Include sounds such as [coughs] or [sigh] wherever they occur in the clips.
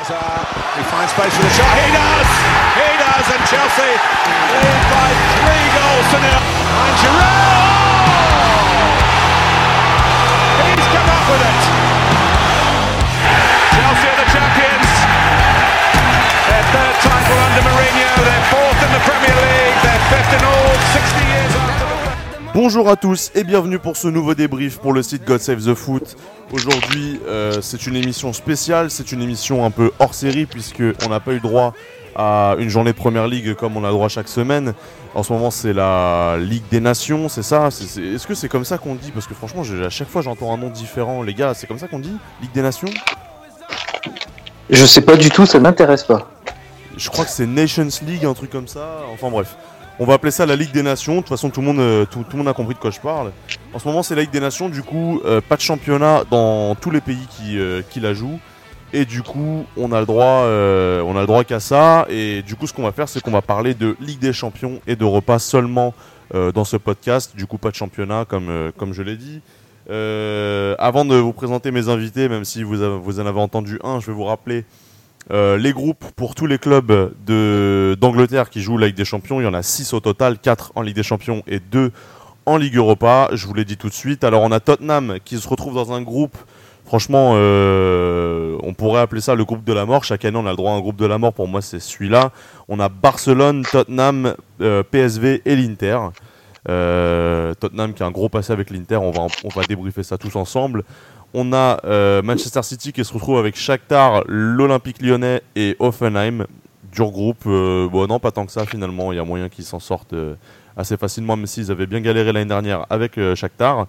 Hazard, he finds space for the shot. He does! He does! And Chelsea lead by three goals to nil. And Giroud! He's come up with it. Chelsea are the champions. Their third title under Mourinho. They're fourth in the Premier League. They're fifth in all 60 years after the... Bonjour à tous et bienvenue pour ce nouveau débrief pour le site God Save the Foot. Aujourd'hui, euh, c'est une émission spéciale, c'est une émission un peu hors série puisque on n'a pas eu droit à une journée de Première Ligue comme on a droit chaque semaine. En ce moment, c'est la Ligue des Nations, c'est ça Est-ce que c'est comme ça qu'on dit Parce que franchement, à chaque fois, j'entends un nom différent. Les gars, c'est comme ça qu'on dit Ligue des Nations Je sais pas du tout, ça m'intéresse pas. Je crois que c'est Nations League, un truc comme ça. Enfin bref. On va appeler ça la Ligue des Nations. De toute façon, tout le monde, euh, tout, tout le monde a compris de quoi je parle. En ce moment, c'est la Ligue des Nations. Du coup, euh, pas de championnat dans tous les pays qui, euh, qui la jouent. Et du coup, on a le droit, on a le droit qu'à ça. Et du coup, ce qu'on va faire, c'est qu'on va parler de Ligue des Champions et d'Europa seulement euh, dans ce podcast. Du coup, pas de championnat, comme, comme je l'ai dit. Avant de vous présenter mes invités, même si vous, vous en avez entendu un, je vais vous rappeler euh, les groupes pour tous les clubs d'Angleterre qui jouent la Ligue des Champions. Il y en a 6 au total, 4 en Ligue des Champions et 2 en Ligue Europa. Je vous l'ai dit tout de suite. Alors on a Tottenham qui se retrouve dans un groupe. Franchement, euh, on pourrait appeler ça le groupe de la mort. Chaque année, on a le droit à un groupe de la mort. Pour moi, c'est celui-là. On a Barcelone, Tottenham, euh, PSV et l'Inter. Tottenham qui a un gros passé avec l'Inter. On va, on va débriefer ça tous ensemble. On a euh, Manchester City qui se retrouve avec Shakhtar, l'Olympique lyonnais et Offenheim. Dur groupe. euh, bon, non, pas tant que ça finalement. Il y a moyen qu'ils s'en sortent euh, assez facilement, même s'ils avaient bien galéré l'année dernière avec Shakhtar.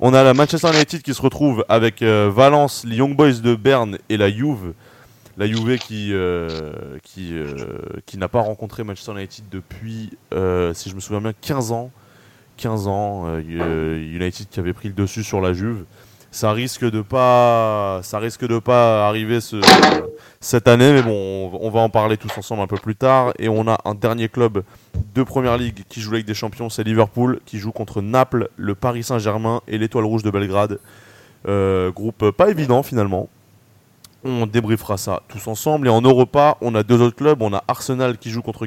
On a la Manchester United qui se retrouve avec Valence, les Young Boys de Berne et la Juve. La Juve qui, n'a pas rencontré Manchester United depuis, si je me souviens bien, 15 ans. 15 ans. United qui avait pris le dessus sur la Juve ça risque de pas ça risque de pas arriver ce, cette année mais bon on, va en parler tous ensemble un peu plus tard. Et on a un dernier club de première ligue qui joue avec des champions c'est Liverpool qui joue contre Naples le Paris Saint-Germain et l'Étoile Rouge de Belgrade. Euh, groupe pas évident finalement. On débriefera ça tous ensemble. Et en Europa on a deux autres clubs. On a Arsenal qui joue contre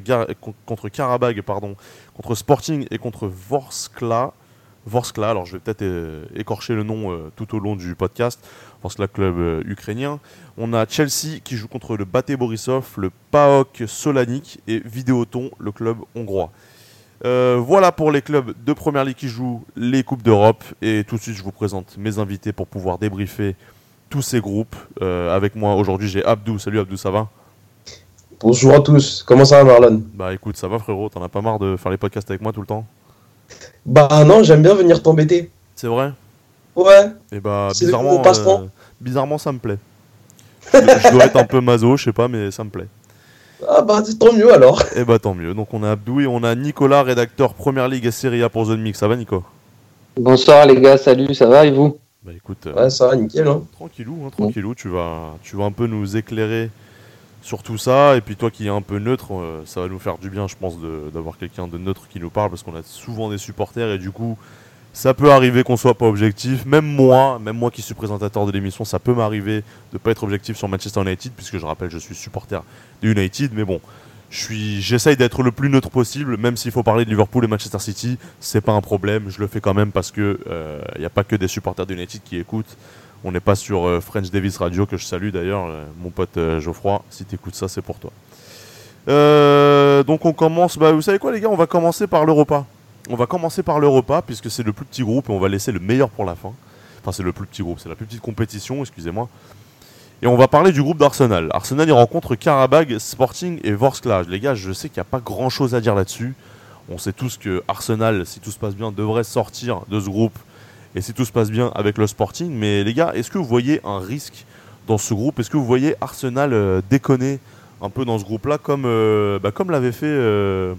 contre Karabag pardon contre Sporting et contre Vorskla Vorskla, alors je vais peut-être euh, écorcher le nom euh, tout au long du podcast, Vorskla club euh, ukrainien. On a Chelsea qui joue contre le Bate Borisov, le PAOK Solanik et Videoton, le club hongrois. Euh, voilà pour les clubs de première ligue qui jouent les Coupes d'Europe. Et tout de suite, je vous présente mes invités pour pouvoir débriefer tous ces groupes. Euh, avec moi aujourd'hui, j'ai Abdou. Salut Abdou, ça va? Bonjour à tous, comment ça va Marlon? Bah écoute, ça va frérot, t'en as pas marre de faire les podcasts avec moi tout le temps? Bah non, j'aime bien venir t'embêter. C'est vrai? Ouais, Et bah C'est le bizarrement, euh, bizarrement ça me plaît. [laughs] je, je dois être un peu maso, je sais pas, mais ça me plaît. ah bah c'est tant mieux alors. Et bah tant mieux. Donc on a Abdou et on a Nicolas, rédacteur Première Ligue et Serie A pour Zone Mix. Ça va Nico? Bonsoir les gars, salut, ça va et vous? Bah écoute, euh, Ouais, ça va, nickel. Hein. tranquillou, hein, tranquillou. Tu vas, tu vas un peu nous éclairer sur tout ça. Et puis toi qui es un peu neutre, euh, ça va nous faire du bien, je pense, d'avoir quelqu'un de neutre qui nous parle parce qu'on a souvent des supporters et du coup. Ça peut arriver qu'on soit pas objectif, même moi, même moi qui suis présentateur de l'émission, ça peut m'arriver de pas être objectif sur Manchester United, puisque je rappelle, je suis supporter de United, mais bon, j'essaye d'être le plus neutre possible, même s'il faut parler de Liverpool et Manchester City, c'est pas un problème, je le fais quand même parce que il n'y a pas que des supporters de United qui écoutent. On n'est pas sur euh, French Davis Radio que je salue d'ailleurs, euh, mon pote euh, Geoffroy. Si t'écoutes ça, c'est pour toi. Donc on commence. Bah, vous savez quoi les gars, on va commencer par l'Europa. On va commencer par l'Europa puisque c'est le plus petit groupe et on va laisser le meilleur pour la fin. Enfin, c'est le plus petit groupe, c'est la plus petite compétition, excusez-moi. Et on va parler du groupe d'Arsenal. Arsenal, il rencontre Karabag, Sporting et Vorskla. Les gars, je sais qu'il n'y a pas grand chose à dire là-dessus. On sait tous que Arsenal, si tout se passe bien, devrait sortir de ce groupe. Et si tout se passe bien avec le Sporting. Mais les gars, est-ce que vous voyez un risque dans ce groupe? Est-ce que vous voyez Arsenal euh, déconner un peu dans ce groupe-là comme, euh, bah, comme l'avait fait euh,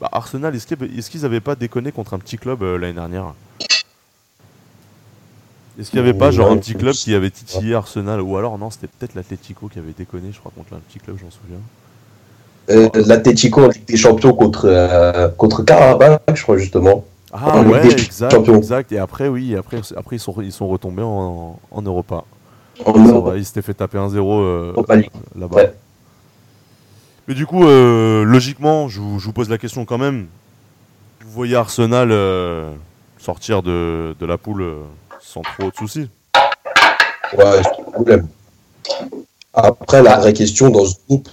bah, Arsenal? Est-ce qu'ils n'avaient pas déconné contre un petit club euh, l'année dernière? Est-ce qu'il n'y avait pas genre un petit club qui avait titillé Arsenal? Ou alors non, c'était peut-être l'Atletico qui avait déconné, je crois, contre un petit club, j'en souviens. Euh, L'Atletico en Ligue des Champions contre, euh, contre Karabakh, je crois justement. Ah ouais, des exact, Champions. exact. Et après, oui, après, après ils, sont, ils sont retombés en, en Europa. En Ça Europe, va, il s'était fait taper 1-0 euh, Europa là-bas. Ouais. Mais du coup, euh, logiquement, je vous, je vous pose la question quand même. Vous voyez Arsenal euh, sortir de, de la poule sans trop de soucis? Ouais, c'est le problème. Après, la vraie question dans ce groupe,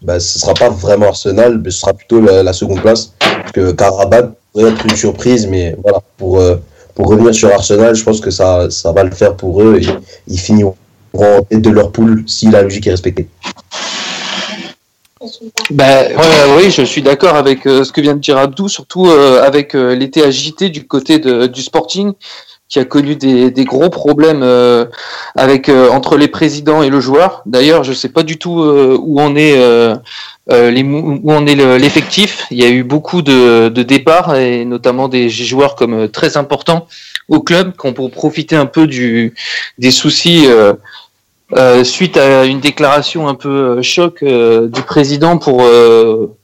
bah, ce sera pas vraiment Arsenal, mais ce sera plutôt la, la seconde place. Parce que Karabakh pourrait être une surprise, mais voilà, pour, euh, pour revenir sur Arsenal, je pense que ça, ça va le faire pour eux et ils finiront en tête de leur poule si la logique est respectée. Ben, oui, je suis d'accord avec euh, ce que vient de dire Abdou, surtout euh, avec l'été agité du côté de, du Sporting, qui a connu des, gros problèmes euh, avec euh, entre les présidents et le joueur. D'ailleurs, je sais pas du tout euh, où en est les l'effectif. Il y a eu beaucoup de, de départs et notamment des joueurs comme très importants au club qui ont pour profiter un peu des soucis. suite à une déclaration un peu choc du président pour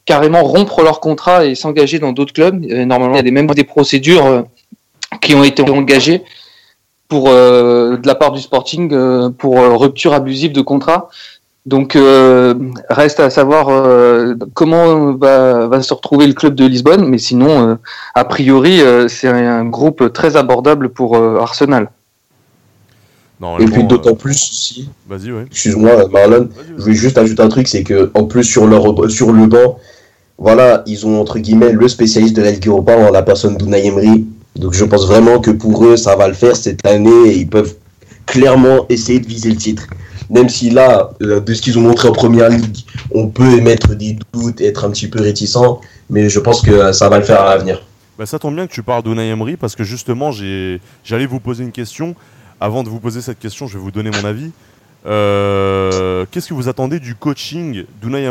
carrément rompre leur contrat et s'engager dans d'autres clubs. Normalement, il y a des, même des procédures qui ont été engagées pour euh, de la part du Sporting euh, pour euh, rupture abusive de contrat. Donc, euh, reste à savoir euh, comment va, va se retrouver le club de Lisbonne, mais sinon, euh, a priori, euh, c'est un groupe très abordable pour euh, Arsenal. Non, Et puis d'autant euh, plus Vas-y, ouais. excuse-moi Marlon, Je voulais juste ajouter un truc, c'est que en plus sur leur sur le banc, voilà, ils ont entre guillemets le spécialiste de la Ligue Europa en la personne d'Unai Emery. Donc je pense vraiment que pour eux, ça va le faire cette année et ils peuvent clairement essayer de viser le titre. Même si là, euh, de ce qu'ils ont montré en première ligue, on peut émettre des doutes, être un petit peu réticent, mais je pense que euh, ça va le faire à l'avenir. Bah, ça tombe bien que tu parles d'Unai Emery parce que justement, j'allais vous poser une question. Avant de vous poser cette question, je vais vous donner mon avis. Euh, Qu'est-ce que vous attendez du coaching d'Unai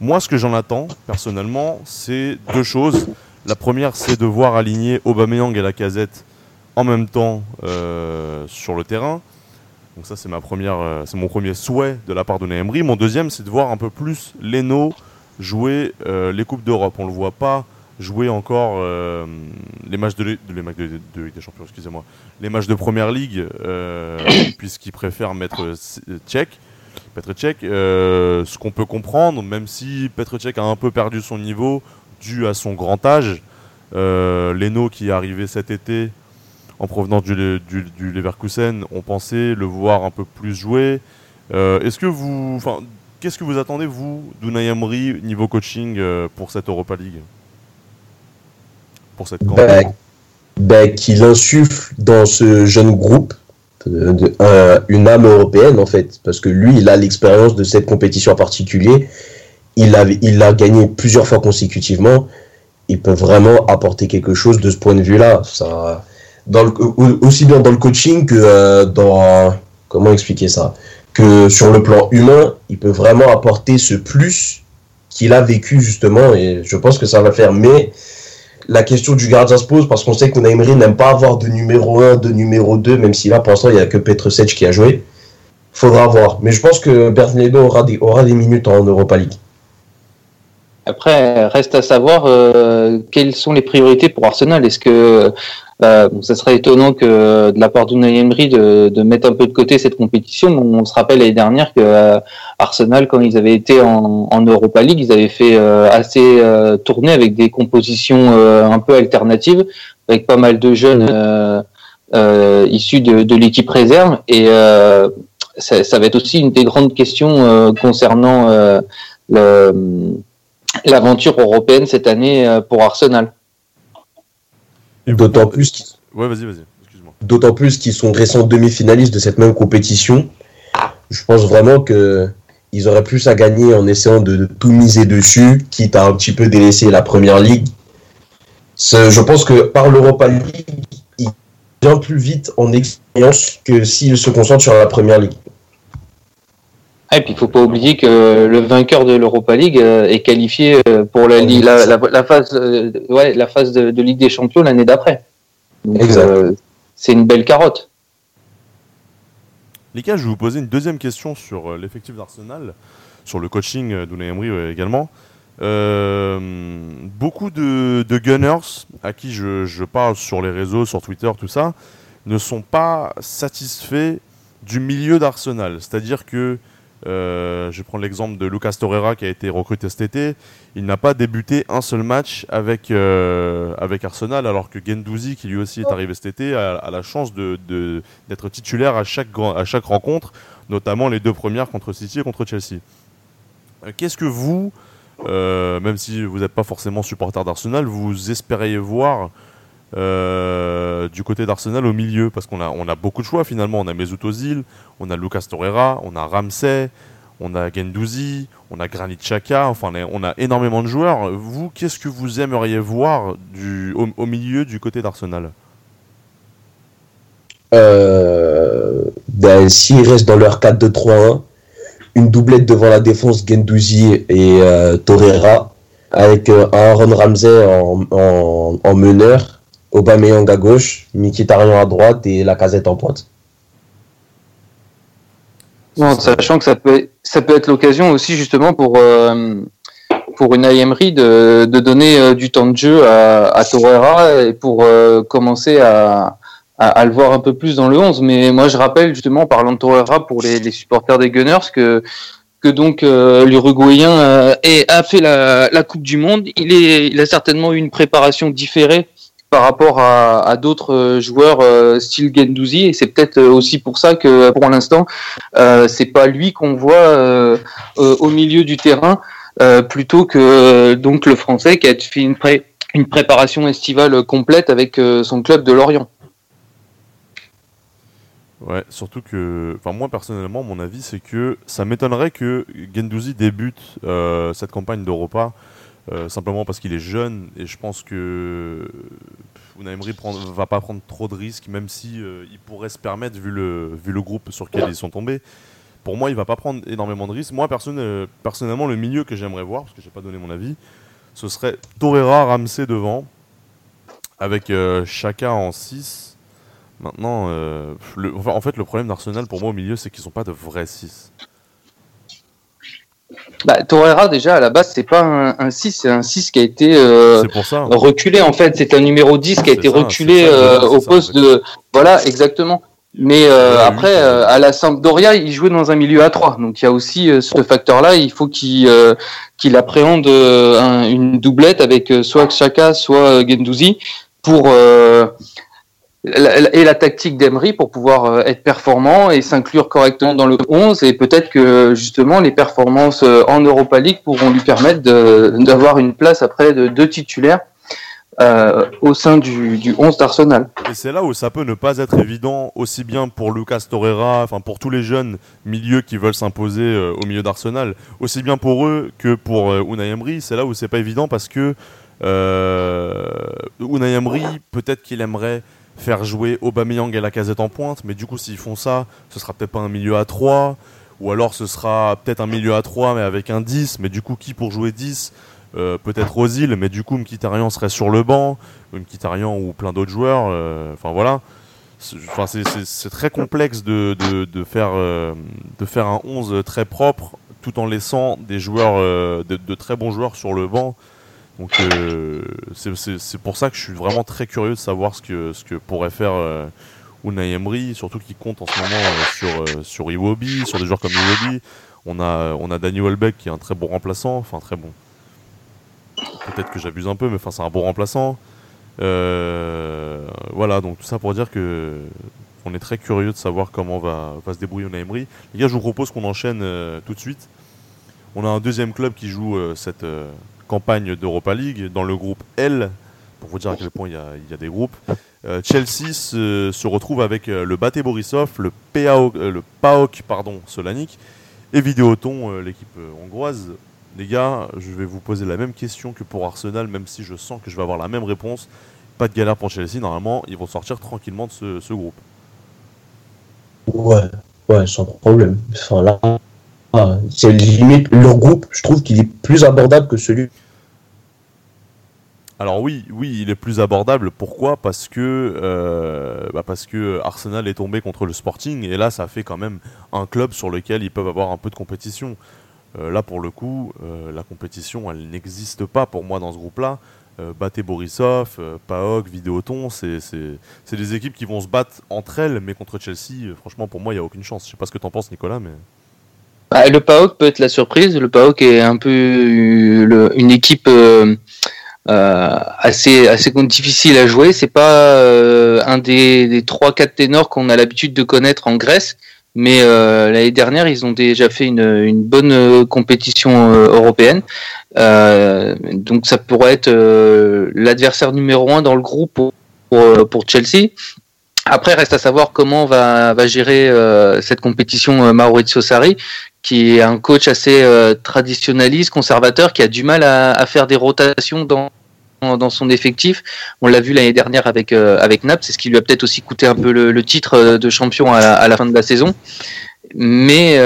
Moi, ce que j'en attends, personnellement, c'est deux choses. La première, c'est de voir aligner Aubameyang et Lacazette en même temps euh, sur le terrain. Donc ça, c'est ma première, euh, c'est mon premier souhait de la part d'Unai Emery. Mon deuxième, c'est de voir un peu plus Leno jouer euh, les coupes d'Europe. On le voit pas jouer encore les matchs de, de- les matchs de, de des Champions, excusez-moi, les matchs de Première Ligue, [coughs] puisqu'il préfère mettre Tchèque, Petr Cech, ce qu'on peut comprendre, même si Petr Cech a un peu perdu son niveau dû à son grand âge. Euh, Leno qui est arrivé cet été en provenance du, Leverkusen, on pensait le voir un peu plus jouer. Euh, Est-ce que vous, qu'est-ce que vous attendez vous d'Unai Emery niveau coaching euh, pour cette Europa League? Pour cette Bah, campagne ben, qu'il insuffle dans ce jeune groupe une âme européenne en fait parce que lui il a l'expérience de cette compétition en particulier il a, il a gagné plusieurs fois consécutivement il peut vraiment apporter quelque chose de ce point de vue là ça aussi bien dans le coaching que euh, dans comment expliquer ça que sur le plan humain il peut vraiment apporter ce plus qu'il a vécu justement et je pense que ça va faire mais la question du gardien se pose parce qu'on sait que Emery n'aime pas avoir de numéro 1, de numéro 2, même si là, pour l'instant, il n'y a que Petr Sech qui a joué. Faudra voir. Mais je pense que des, aura des minutes en Europa League. Après, reste à savoir euh, quelles sont les priorités pour Arsenal. Est-ce que euh, bon, ça serait étonnant que de la part d'Unai Emery de, de mettre un peu de côté cette compétition. On se rappelle l'année dernière que euh, Arsenal, quand ils avaient été en, en Europa League, ils avaient fait euh, assez euh, tourner avec des compositions euh, un peu alternatives, avec pas mal de jeunes euh, euh, issus de, de l'équipe réserve. Et euh, ça, ça va être aussi une des grandes questions euh, concernant euh, le l'aventure européenne cette année euh, pour Arsenal. D'autant plus qu'ils Ouais, vas-y, vas-y. Excuse-moi. d'autant plus qu'ils sont récents demi-finalistes de cette même compétition. Je pense vraiment que ils auraient plus à gagner en essayant de, tout miser dessus, quitte à un petit peu délaisser la première ligue. Je pense que par l'Europa League, ils bien plus vite en expérience que s'ils se concentrent sur la première ligue. Et puis il faut pas oublier que le vainqueur de l'Europa League euh, est qualifié euh, pour la, li- la, la, la phase, euh, ouais, la phase de, de Ligue des Champions l'année d'après. Euh, c'est une belle carotte. Les gars, je vais vous poser une deuxième question sur l'effectif d'Arsenal, sur le coaching d'Unai Emery également. Euh, beaucoup de, de Gunners à qui je, je parle sur les réseaux, sur Twitter, tout ça, ne sont pas satisfaits du milieu d'Arsenal. C'est-à-dire que, euh, je prends l'exemple de Lucas Torreira qui a été recruté cet été, il n'a pas débuté un seul match avec, euh, Arsenal, alors que Gendouzi, qui lui aussi est arrivé cet été, a, la chance d'être titulaire à chaque, rencontre, notamment les deux premières contre City et contre Chelsea. Euh, Qu'est-ce que vous, même si vous n'êtes pas forcément supporter d'Arsenal, vous espériez voir euh, du côté d'Arsenal au milieu Parce qu'on a, on a beaucoup de choix finalement. On a Mesut Ozil, on a Lucas Torreira, on a Ramsey, on a Gendouzi, on a Granit Xhaka. Enfin, on a, énormément de joueurs. Vous, qu'est-ce que vous aimeriez voir au, milieu du côté d'Arsenal? Euh, ben, S'ils restent dans leur 4-2-3-1, une doublette devant la défense Gendouzi et euh, Torreira, avec euh, Aaron Ramsey en meneur, Aubameyang à gauche, Mkhitaryan à droite et la casette en pointe. Sachant que ça peut, ça peut être l'occasion aussi justement pour euh, pour une Emery de, de donner euh, du temps de jeu à, à Torreira et pour euh, commencer à, à, à le voir un peu plus dans le 11. Mais moi, je rappelle justement, en parlant de Torreira pour les, les supporters des Gunners, que que donc euh, l'Uruguayen euh, a fait la, la Coupe du Monde. Il est, il a certainement eu une préparation différée par rapport à, d'autres euh, joueurs euh, style Gendouzi et c'est peut-être euh, aussi pour ça que pour l'instant c'est pas lui qu'on voit au milieu du terrain plutôt que donc le français qui a fait une, pré- une préparation estivale complète avec son club de Lorient. Ouais, surtout que, enfin moi personnellement, mon avis c'est que ça m'étonnerait que Gendouzi débute cette campagne d'Europa euh, simplement parce qu'il est jeune et je pense que Unai Emery prend- va pas prendre trop de risques, même si euh, il pourrait se permettre vu le vu le groupe sur lequel ils sont tombés. Pour moi, il va pas prendre énormément de risques. Moi personne- euh, personnellement, le milieu que j'aimerais voir, parce que j'ai pas donné mon avis, ce serait Torreira, Ramsey devant, avec Chaka en 6 Maintenant, le- enfin, en fait, le problème d'Arsenal pour moi au milieu, c'est qu'ils sont pas de vrais 6. Bah, Torreira déjà à la base c'est pas un, un 6, c'est un 6 qui a été euh, c'est pour ça. reculé en fait, c'est un numéro 10 qui a été ça, reculé ça, euh, au poste de voilà exactement. Mais euh, après oui, euh, à la Sampdoria, il jouait dans un milieu à 3. Donc il y a aussi euh, ce facteur-là, il faut qu'il euh, qu'il appréhende euh, un- une doublette avec soit Xhaka, soit Gendouzi pour et la tactique d'Emery pour pouvoir euh, être performant et s'inclure correctement dans le 11 et peut-être que justement les performances euh, en Europa League pourront lui permettre d'avoir une place après de deux titulaires euh, au sein du, du 11 d'Arsenal. Et c'est là où ça peut ne pas être évident, aussi bien pour Lucas Torreira, enfin pour tous les jeunes milieux qui veulent s'imposer au milieu d'Arsenal, aussi bien pour eux que pour Unai Emery. C'est là où c'est pas évident parce que euh, Unai Emery, peut-être qu'il aimerait faire jouer Aubameyang et la casette en pointe, mais du coup s'ils font ça, ce sera peut-être pas un milieu à 3, ou alors ce sera peut-être un milieu à 3 mais avec un 10, mais du coup qui pour jouer 10 Euh, peut-être Ozil, mais du coup Mkhitaryan serait sur le banc, ou Mkhitaryan ou plein d'autres joueurs. euh, Enfin voilà, C'est- très complexe de, euh, faire un 11 très propre, tout en laissant des joueurs de très bons joueurs sur le banc. Donc euh, c'est- pour ça que je suis vraiment très curieux de savoir ce que pourrait faire euh, Unai Emery, surtout qu'il compte en ce moment euh, sur euh, sur Iwobi, sur des joueurs comme Iwobi. On a on a Danny Welbeck qui est un très bon remplaçant, enfin très bon. Peut-être que j'abuse un peu, mais c'est un bon remplaçant. Voilà, donc tout ça pour dire que on est très curieux de savoir comment va, va se débrouiller Unai Emery. Les gars, je vous propose qu'on enchaîne tout de suite. On a un deuxième club qui joue cette campagne d'Europa League dans le groupe L, pour vous dire à quel point il y a, des groupes. Euh, Chelsea se, retrouve avec euh, le Bate Borisov, le, PAOK, euh, le PAOK pardon, Solanik et Vidéoton, l'équipe hongroise. Les gars, je vais vous poser la même question que pour Arsenal, même si je sens que je vais avoir la même réponse. Pas de galère pour Chelsea, normalement, ils vont sortir tranquillement de ce, groupe. Ouais, ouais, sans problème. Là, c'est limite leur groupe, je trouve qu'il est plus abordable que celui. Alors oui, oui, il est plus abordable. Pourquoi? Parce que euh, bah parce que Arsenal est tombé contre le Sporting et là, ça fait quand même un club sur lequel ils peuvent avoir un peu de compétition. Euh, là, pour le coup, euh, la compétition, elle n'existe pas pour moi dans ce groupe-là. Baté Borisov, Paok, Vidéoton, c'est des équipes qui vont se battre entre elles, mais contre Chelsea, franchement, pour moi, il n'y a aucune chance. Je sais pas ce que t'en penses, Nicolas, mais. Bah, le PAOK peut être la surprise. Le PAOK est un peu une équipe euh, euh, assez assez difficile à jouer. C'est pas euh, un des, des 3-4 ténors qu'on a l'habitude de connaître en Grèce. Mais euh, l'année dernière, ils ont déjà fait une, une bonne euh, compétition européenne. Donc ça pourrait être l'adversaire numéro un dans le groupe pour, pour Chelsea. Après, reste à savoir comment va, va gérer euh, cette compétition euh, Maurizio Sarri, qui est un coach assez euh, traditionnaliste, conservateur, qui a du mal à, à faire des rotations dans dans son effectif. On l'a vu l'année dernière avec euh, avec Naples, c'est ce qui lui a peut-être aussi coûté un peu le, titre euh, de champion à à la fin de la saison. Mais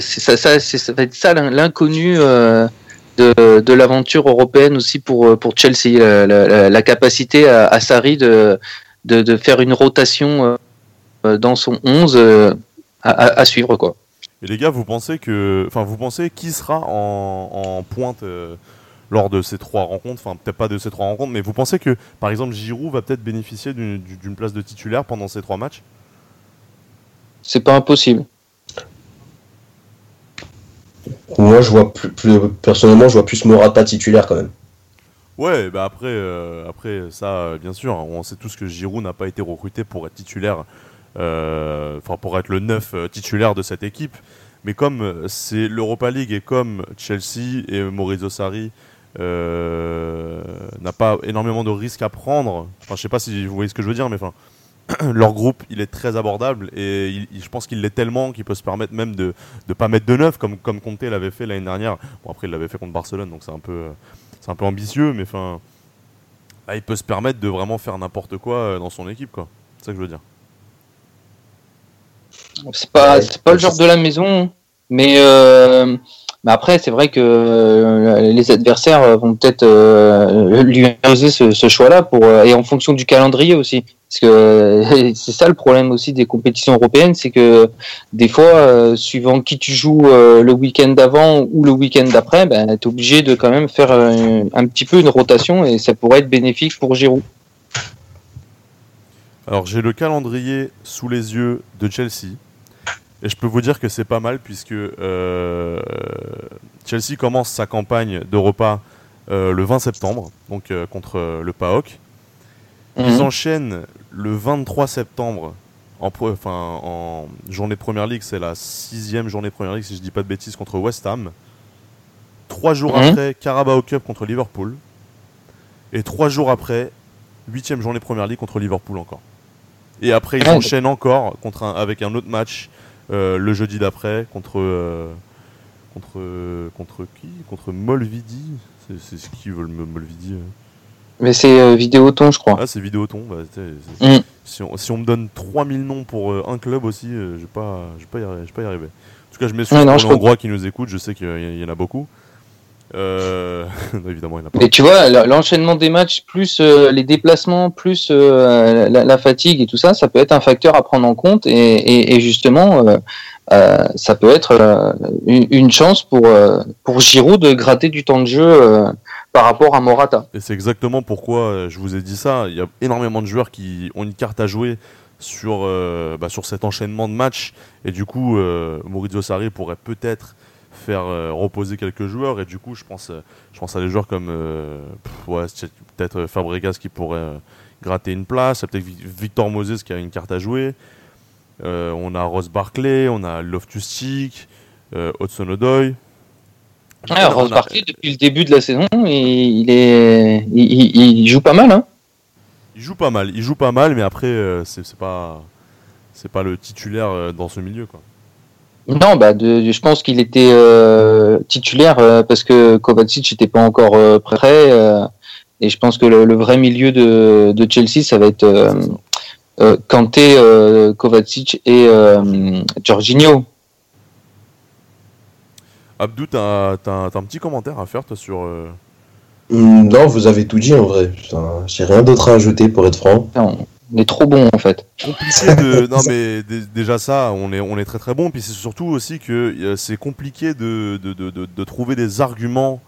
ça, ça, ça va être ça l'in- l'inconnu de, de l'aventure européenne aussi pour pour Chelsea, la capacité à, à Sarri de, de de faire une rotation euh, dans son 11 euh, à, suivre quoi. Et les gars, vous pensez que, enfin, vous pensez qui sera en, en pointe euh, lors de ces trois rencontres Enfin, peut-être pas de ces trois rencontres, mais vous pensez que, par exemple, Giroud va peut-être bénéficier d'une d'une place de titulaire pendant ces trois matchs? C'est pas impossible. Moi, je vois plus, plus- personnellement, je vois plus Morata titulaire quand même. Ouais, bah après, euh, après ça, bien sûr, on sait tous que Giroud n'a pas été recruté pour être titulaire, euh, enfin pour être le neuf euh, titulaire de cette équipe. Mais comme c'est l'Europa League et comme Chelsea et Maurizio Sarri euh, n'a pas énormément de risques à prendre, enfin je sais pas si vous voyez ce que je veux dire, mais enfin [clears throat] leur groupe il est très abordable et je pense qu'il l'est tellement qu'il peut se permettre même de ne pas mettre de neuf comme comme Conte l'avait fait l'année dernière. Bon après il l'avait fait contre Barcelone donc c'est un peu c'est un peu ambitieux, mais enfin, là, il peut se permettre de vraiment faire n'importe quoi euh, dans son équipe, quoi. C'est ça que je veux dire. C'est pas, c'est pas le genre de la maison, mais, euh, mais après, c'est vrai que euh, les adversaires vont peut-être euh, lui imposer ce, ce choix-là pour et en fonction du calendrier aussi, parce que [laughs] c'est ça le problème aussi des compétitions européennes, c'est que des fois, euh, suivant qui tu joues euh, le week-end d'avant ou le week-end d'après, ben, t'es obligé de quand même faire euh, un petit peu une rotation et ça pourrait être bénéfique pour Giroud. Alors, j'ai le calendrier sous les yeux de Chelsea. Et je peux vous dire que c'est pas mal, puisque euh, Chelsea commence sa campagne d'Europa euh, le 20 septembre, donc euh, contre le PAOK. Ils Mhm. enchaînent le 23 septembre en, pro- enfin, en journée de première ligue, c'est la sixième journée de première ligue, si je dis pas de bêtises, contre West Ham. Trois jours Mhm. après, Carabao Cup contre Liverpool. Et trois jours après, huitième journée première ligue contre Liverpool encore. Et après, ils enchaînent encore contre un- avec un autre match euh, le jeudi d'après contre, euh, contre, contre qui? Contre Molvidi? C'est ce qui veut le Molvidi euh Mais c'est euh, Vidéoton, je crois. ah, c'est Vidéoton. Bah, Mm. si, on, si on me donne 3000 noms pour euh, un club aussi, euh, je pas, je vais pas, y arriver. En tout cas, je pour je les Hongrois qui nous écoutent. Je sais qu'il y, y en a beaucoup. Euh, [laughs] évidemment, il y en a pas. Et tu vois, l'enchaînement des matchs, plus les déplacements, plus la, la fatigue et tout ça, ça peut être un facteur à prendre en compte. Et, et, et justement, euh, ça peut être euh, une, une chance pour, euh, pour Giroud de gratter du temps de jeu par rapport à Morata. Et c'est exactement pourquoi euh, je vous ai dit ça. Il y a énormément de joueurs qui ont une carte à jouer sur, euh, bah, sur cet enchaînement de matchs. Et du coup, euh, Maurizio Sarri pourrait peut-être faire euh, reposer quelques joueurs. Et du coup, je pense, je pense à des joueurs comme peut-être Fabregas qui pourrait gratter une place. Peut-être Vi- Victor Moses qui a une carte à jouer. On a Ross Barkley, on a Loftus-Cheek, euh, Hudson Odoi. Ah, Ross Barkley, depuis le début de la saison, il, il est, il, il- il joue pas mal. Hein. Il joue pas mal, il joue pas mal, mais après euh, c'est pas c'est pas le titulaire euh, dans ce milieu quoi. Non, bah, de, de- je pense qu'il était euh, titulaire euh, parce que Kovacic n'était pas encore prêt. et je pense que le, le vrai milieu de, de Chelsea, ça va être Kanté, Kovacic et Jorginho. Abdou, t'as t'as- t'as un petit commentaire à faire toi sur. euh, Hum, Non, vous avez tout dit en vrai. Putain, J'ai rien d'autre à ajouter pour être franc. Non, on est trop bon en fait. compliqué de [laughs] non mais dé- déjà ça on est on est très très bon puis c'est surtout aussi que euh, c'est compliqué de de, de, de- de trouver des arguments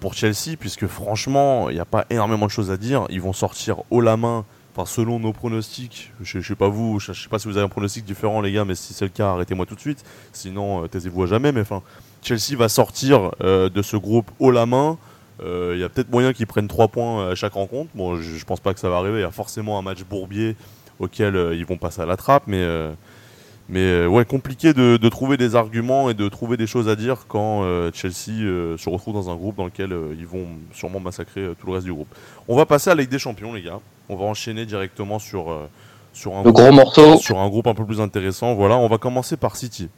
pour Chelsea, puisque franchement, il n'y a pas énormément de choses à dire. Ils vont sortir haut la main, enfin selon nos pronostics. Je, ne sais pas vous, je, sais pas si vous avez un pronostic différent, les gars, mais si c'est le cas, arrêtez-moi tout de suite. Sinon, taisez-vous à jamais. Mais enfin, Chelsea va sortir de ce groupe haut la main. Il y a peut-être moyen qu'ils prennent 3 points à chaque rencontre. Bon, je, je pense pas que ça va arriver. Il y a forcément un match bourbier auquel ils vont passer à la trappe, mais mais euh, ouais, compliqué de, de, trouver des arguments et de trouver des choses à dire quand euh, Chelsea euh, se retrouve dans un groupe dans lequel ils vont sûrement massacrer tout le reste du groupe. On va passer à la Ligue des Champions, les gars. On va enchaîner directement sur, sur, un, le gros morceau. sur un groupe un peu plus intéressant. Voilà, on va commencer par City.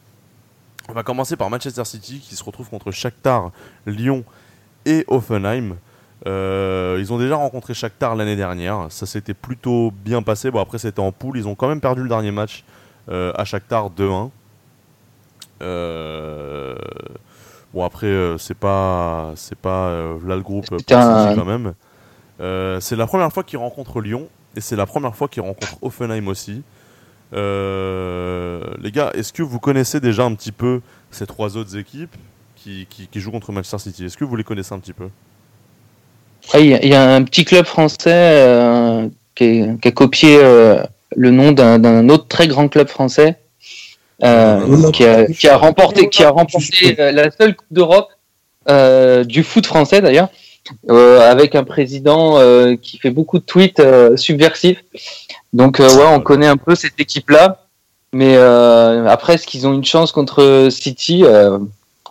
On va commencer par Manchester City qui se retrouve contre Shakhtar, Lyon et Offenheim. ils ont déjà rencontré Shakhtar l'année dernière. Ça s'était plutôt bien passé. Bon, après, c'était en poule. Ils ont quand même perdu le dernier match euh, à Shakhtar 2-1. Euh, bon après euh, c'est pas c'est pas là le groupe quand même. c'est la première fois qu'il rencontre Lyon et c'est la première fois qu'il rencontre Offenheim aussi. Les gars, est-ce que vous connaissez déjà un petit peu ces trois autres équipes qui, qui, jouent contre Manchester City? Est-ce que vous les connaissez un petit peu? Il y, a un petit club français qui, qui, a copié le nom d'un autre très grand club français euh, qui, a, qui, a, remporté, qui a remporté la seule Coupe d'Europe euh, du foot français d'ailleurs, euh, avec un président euh, qui fait beaucoup de tweets euh, subversifs. Donc ouais, on connaît un peu cette équipe-là, mais après, est-ce qu'ils ont une chance contre City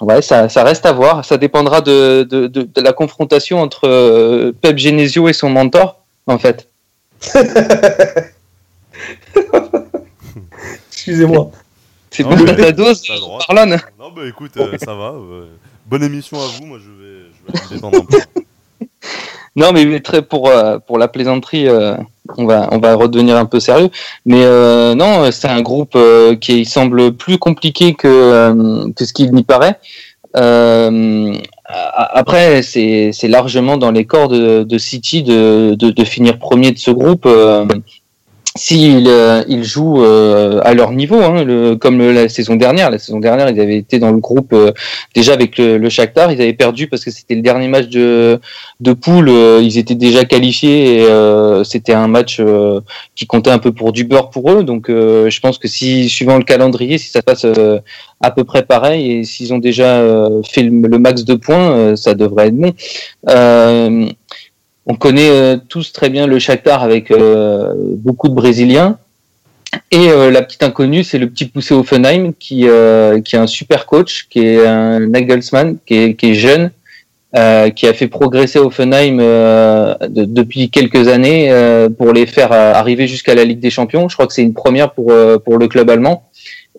Ouais, ça, ça, reste à voir. Ça dépendra de, de, de, de la confrontation entre Pep Genesio et son mentor, en fait. [laughs] Excusez-moi. C'est bon, ta dose, Marlon Non, bah écoute, euh, ça va. bonne émission à vous, moi je vais, [laughs] Non, mais très pour, euh, pour la plaisanterie, euh, on, va, on va redevenir un peu sérieux. Mais non, c'est un groupe qui semble plus compliqué que, que ce qu'il n'y paraît. après, c'est largement dans les corps de, City de, de, finir premier de ce groupe s'ils euh, ils jouent euh, à leur niveau, hein, le, comme la saison dernière. La saison dernière, ils avaient été dans le groupe euh, déjà avec le, le, Shakhtar. Ils avaient perdu parce que c'était le dernier match de, de poule. ils étaient déjà qualifiés et c'était un match qui comptait un peu pour du beurre pour eux. Donc, je pense que si, suivant le calendrier, si ça passe à peu près pareil et s'ils ont déjà fait le, le, max de points, ça devrait être bon on connaît euh, tous très bien le Shakhtar avec euh, beaucoup de Brésiliens. Et euh, la petite inconnue, c'est le petit poussé Offenheim qui, qui est un super coach, qui est un Nagelsmann, qui est, qui est jeune, qui a fait progresser Offenheim depuis quelques années pour les faire arriver jusqu'à la Ligue des Champions. Je crois que c'est une première pour, pour le club allemand.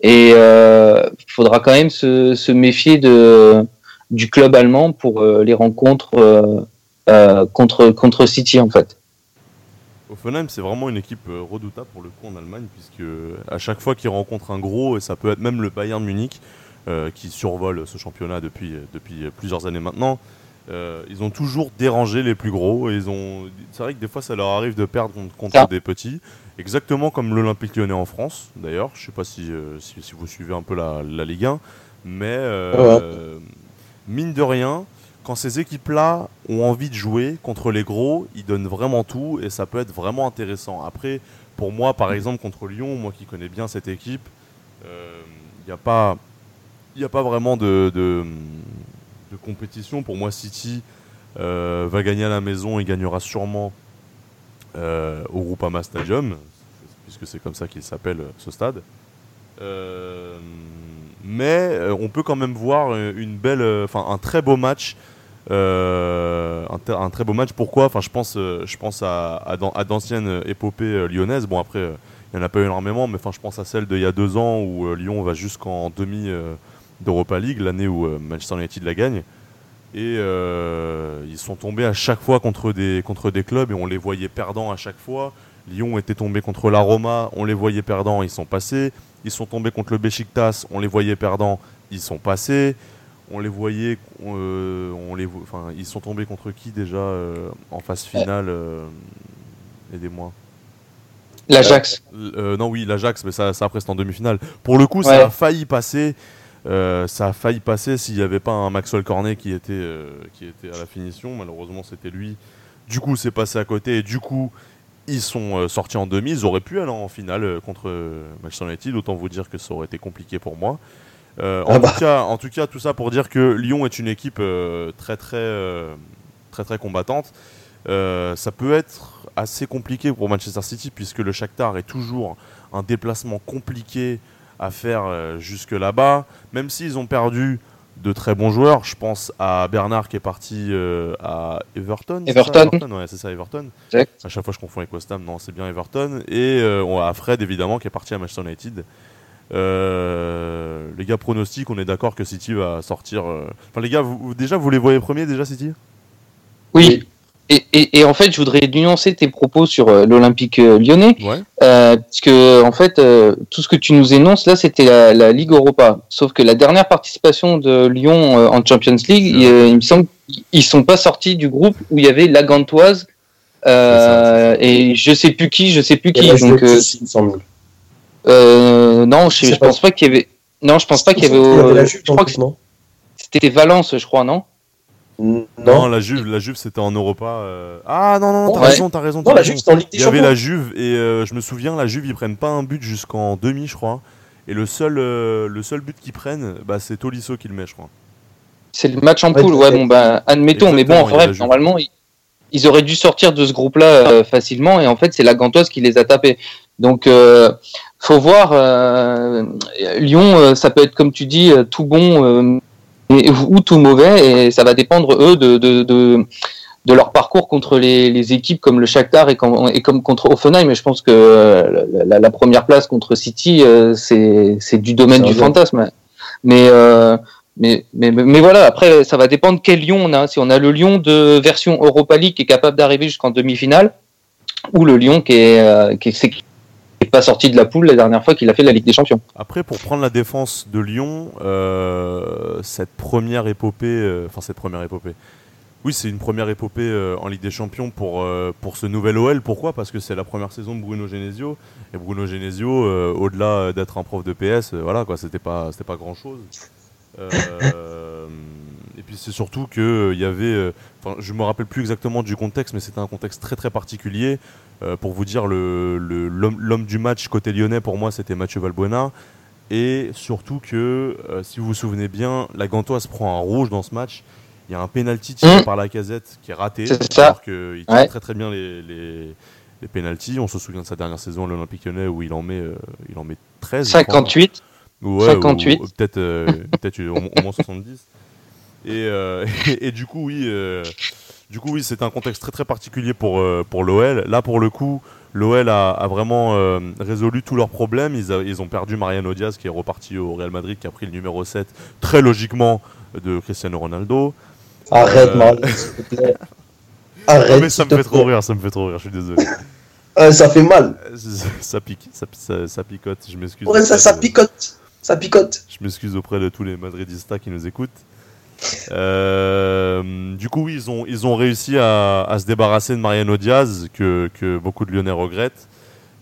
Et il faudra quand même se, se méfier de, du club allemand pour les rencontres euh, contre, contre City en fait. Offenheim, c'est vraiment une équipe euh, redoutable pour le coup en Allemagne, puisque à chaque fois qu'ils rencontrent un gros, et ça peut être même le Bayern Munich, euh, qui survole ce championnat depuis, depuis plusieurs années maintenant, ils ont toujours dérangé les plus gros. Et ils ont... C'est vrai que des fois, ça leur arrive de perdre contre, des petits, exactement comme l'Olympique lyonnais en France, d'ailleurs. Je ne sais pas si, si, vous suivez un peu la, la Ligue 1, mais mine de rien, quand ces équipes-là ont envie de jouer contre les gros, ils donnent vraiment tout et ça peut être vraiment intéressant. Après, pour moi, par exemple, contre Lyon, moi qui connais bien cette équipe, il euh, n'y a, pas, a pas vraiment de, compétition. Pour moi, City euh, va gagner à la maison et gagnera sûrement euh, au Groupama Stadium, puisque c'est comme ça qu'il s'appelle ce stade. mais on peut quand même voir une belle, enfin un très beau match euh, un, très beau match. Pourquoi? Enfin, je pense, euh, je pense à, d'anciennes épopées euh, lyonnaises. Bon, après, il n'y en a pas eu énormément, mais enfin, je pense à celle d'il y a deux ans où Lyon va jusqu'en demi d'Europa League, l'année où Manchester United la gagne. Et ils sont tombés à chaque fois contre des, contre des clubs et on les voyait perdants à chaque fois. Lyon était tombé contre la Roma, on les voyait perdants, ils sont passés. Ils sont tombés contre le Besiktas, on les voyait perdants, ils sont passés on les voyait, euh, on les, enfin, ils sont tombés contre qui déjà euh, en phase finale euh, Aidez-moi. L'Ajax. non, oui, l'Ajax, mais ça, ça après c'est en demi-finale. Pour le coup, ça a failli passer. Euh, ça a failli passer s'il n'y avait pas un Maxwell Cornet qui était, euh, qui était à la finition. Malheureusement, c'était lui. Du coup, c'est passé à côté. Et du coup, ils sont euh, sortis en demi. Ils auraient pu aller en finale euh, contre euh, Manchester United. Autant vous dire que ça aurait été compliqué pour moi. Euh, en, Ah bah. tout cas, en tout cas, tout ça pour dire que Lyon est une équipe euh, très, très, euh, très, très combattante. Ça peut être assez compliqué pour Manchester City puisque le Shakhtar est toujours un déplacement compliqué à faire jusque là-bas. Même s'ils ont perdu de très bons joueurs, je pense à Bernard qui est parti à Everton. c'est ça, Everton. ouais, c'est ça, Everton. Exact. À chaque fois, je confonds avec West Ham. Non, c'est bien Everton. Et on a Fred, évidemment, qui est parti à Manchester United. Euh, les gars, pronostic, on est d'accord que City va sortir. euh, Enfin, les gars, vous, déjà, vous les voyez premiers, déjà, City? Oui. Et, et, et en fait, je voudrais nuancer tes propos sur euh, l'Olympique euh, lyonnais, Ouais. euh, parce que en fait, euh, tout ce que tu nous énonces là, c'était la, la Ligue Europa. Sauf que la dernière participation de Lyon euh, en Champions League, il, euh, il me semble qu'ils sont pas sortis du groupe où il y avait la Gantoise euh, et je sais plus qui, je sais plus qui. Donc, euh, il me semble. Euh, non, je, pense pas qu'il y avait. Non, je pense pas qu'il y avait. La Juve je crois que c'était Valence, je crois, non Non, Non, la Juve, la Juve c'était en Europa. euh. Ah non, non, t'as Ouais. raison, t'as raison. non t'as la raison. Juve, c'était en Ligue des Il y avait la Juve et euh, je me souviens, la Juve ils prennent pas un but jusqu'en demi, je crois. Et le seul, euh, le seul but qu'ils prennent, bah, c'est Tolisso qui le met, je crois. C'est le match en poule, ouais, bon, bah, admettons, mais bon, en vrai, normalement, ils, ils auraient dû sortir de ce groupe-là euh, facilement, et en fait, c'est la Gantoise qui les a tapés. Donc, euh, faut voir, euh, Lyon, euh, ça peut être, comme tu dis, euh, tout bon et- ou tout mauvais, et ça va dépendre, eux, de, de, de, de leur parcours contre les, les équipes comme le Shakhtar et comme, et comme contre Offenheim. Mais je pense que la, la première place contre City, c'est c'est du domaine du fantasme. Mais, mais, mais, mais voilà, après, ça va dépendre quel Lyon on a. Si on a le Lyon de version Europa League qui est capable d'arriver jusqu'en demi-finale, ou le Lyon qui est, euh, qui est pas sorti de la poule la dernière fois qu'il a fait la Ligue des Champions. Après, pour prendre la défense de Lyon, euh, cette première épopée, euh, enfin cette première épopée, oui, c'est une première épopée euh, en Ligue des Champions pour, pour ce nouvel OL. Pourquoi? Parce que c'est la première saison de Bruno Genesio. Et Bruno Genesio, au-delà d'être un prof de PS, voilà quoi, c'était pas, c'était pas grand chose. et puis c'est surtout euh, il y avait, je me rappelle plus exactement du contexte, mais c'était un contexte très très particulier. Euh, pour vous dire, le- le- l'homme l'homme du match côté lyonnais, pour moi, c'était Mathieu Valbuena. Et surtout que, euh, si vous vous souvenez bien, la Gantoise prend un rouge dans ce match. Il y a un penalty tiré Mmh. par la casette qui est raté. C'est ça. Alors qu'il tire Ouais. très très bien les, les, les. On se souvient de sa dernière saison à l'Olympique lyonnais où il en met, euh, il en met 13. je crois. 58. Ouais, 58. ou- ou peut-être peut-être au, moins 70. Et, et, [laughs] et du coup, oui, du coup, oui, c'est un contexte très très particulier pour euh, pour l'OL. Là, pour le coup, l'OL a, a vraiment euh, résolu tous leurs problèmes. Ils, a- ils ont perdu Mariano Diaz qui est reparti au Real Madrid, qui a pris le numéro 7 très logiquement de Cristiano Ronaldo. Arrête, Euh, Marlon, s'il te plaît. [laughs] Arrête. Mais ça me fait trop rire, ça me fait trop rire. Je suis désolé. Euh, ça fait mal. [laughs] Ça pique, ça, ça, ça picote. Je m'excuse. Ouais, ça, picote. Ça picote. Je m'excuse auprès de tous les Madridistas qui nous écoutent. Euh, du coup, ils ont, ils ont réussi à, se débarrasser de Mariano Diaz, que, que beaucoup de Lyonnais regrettent.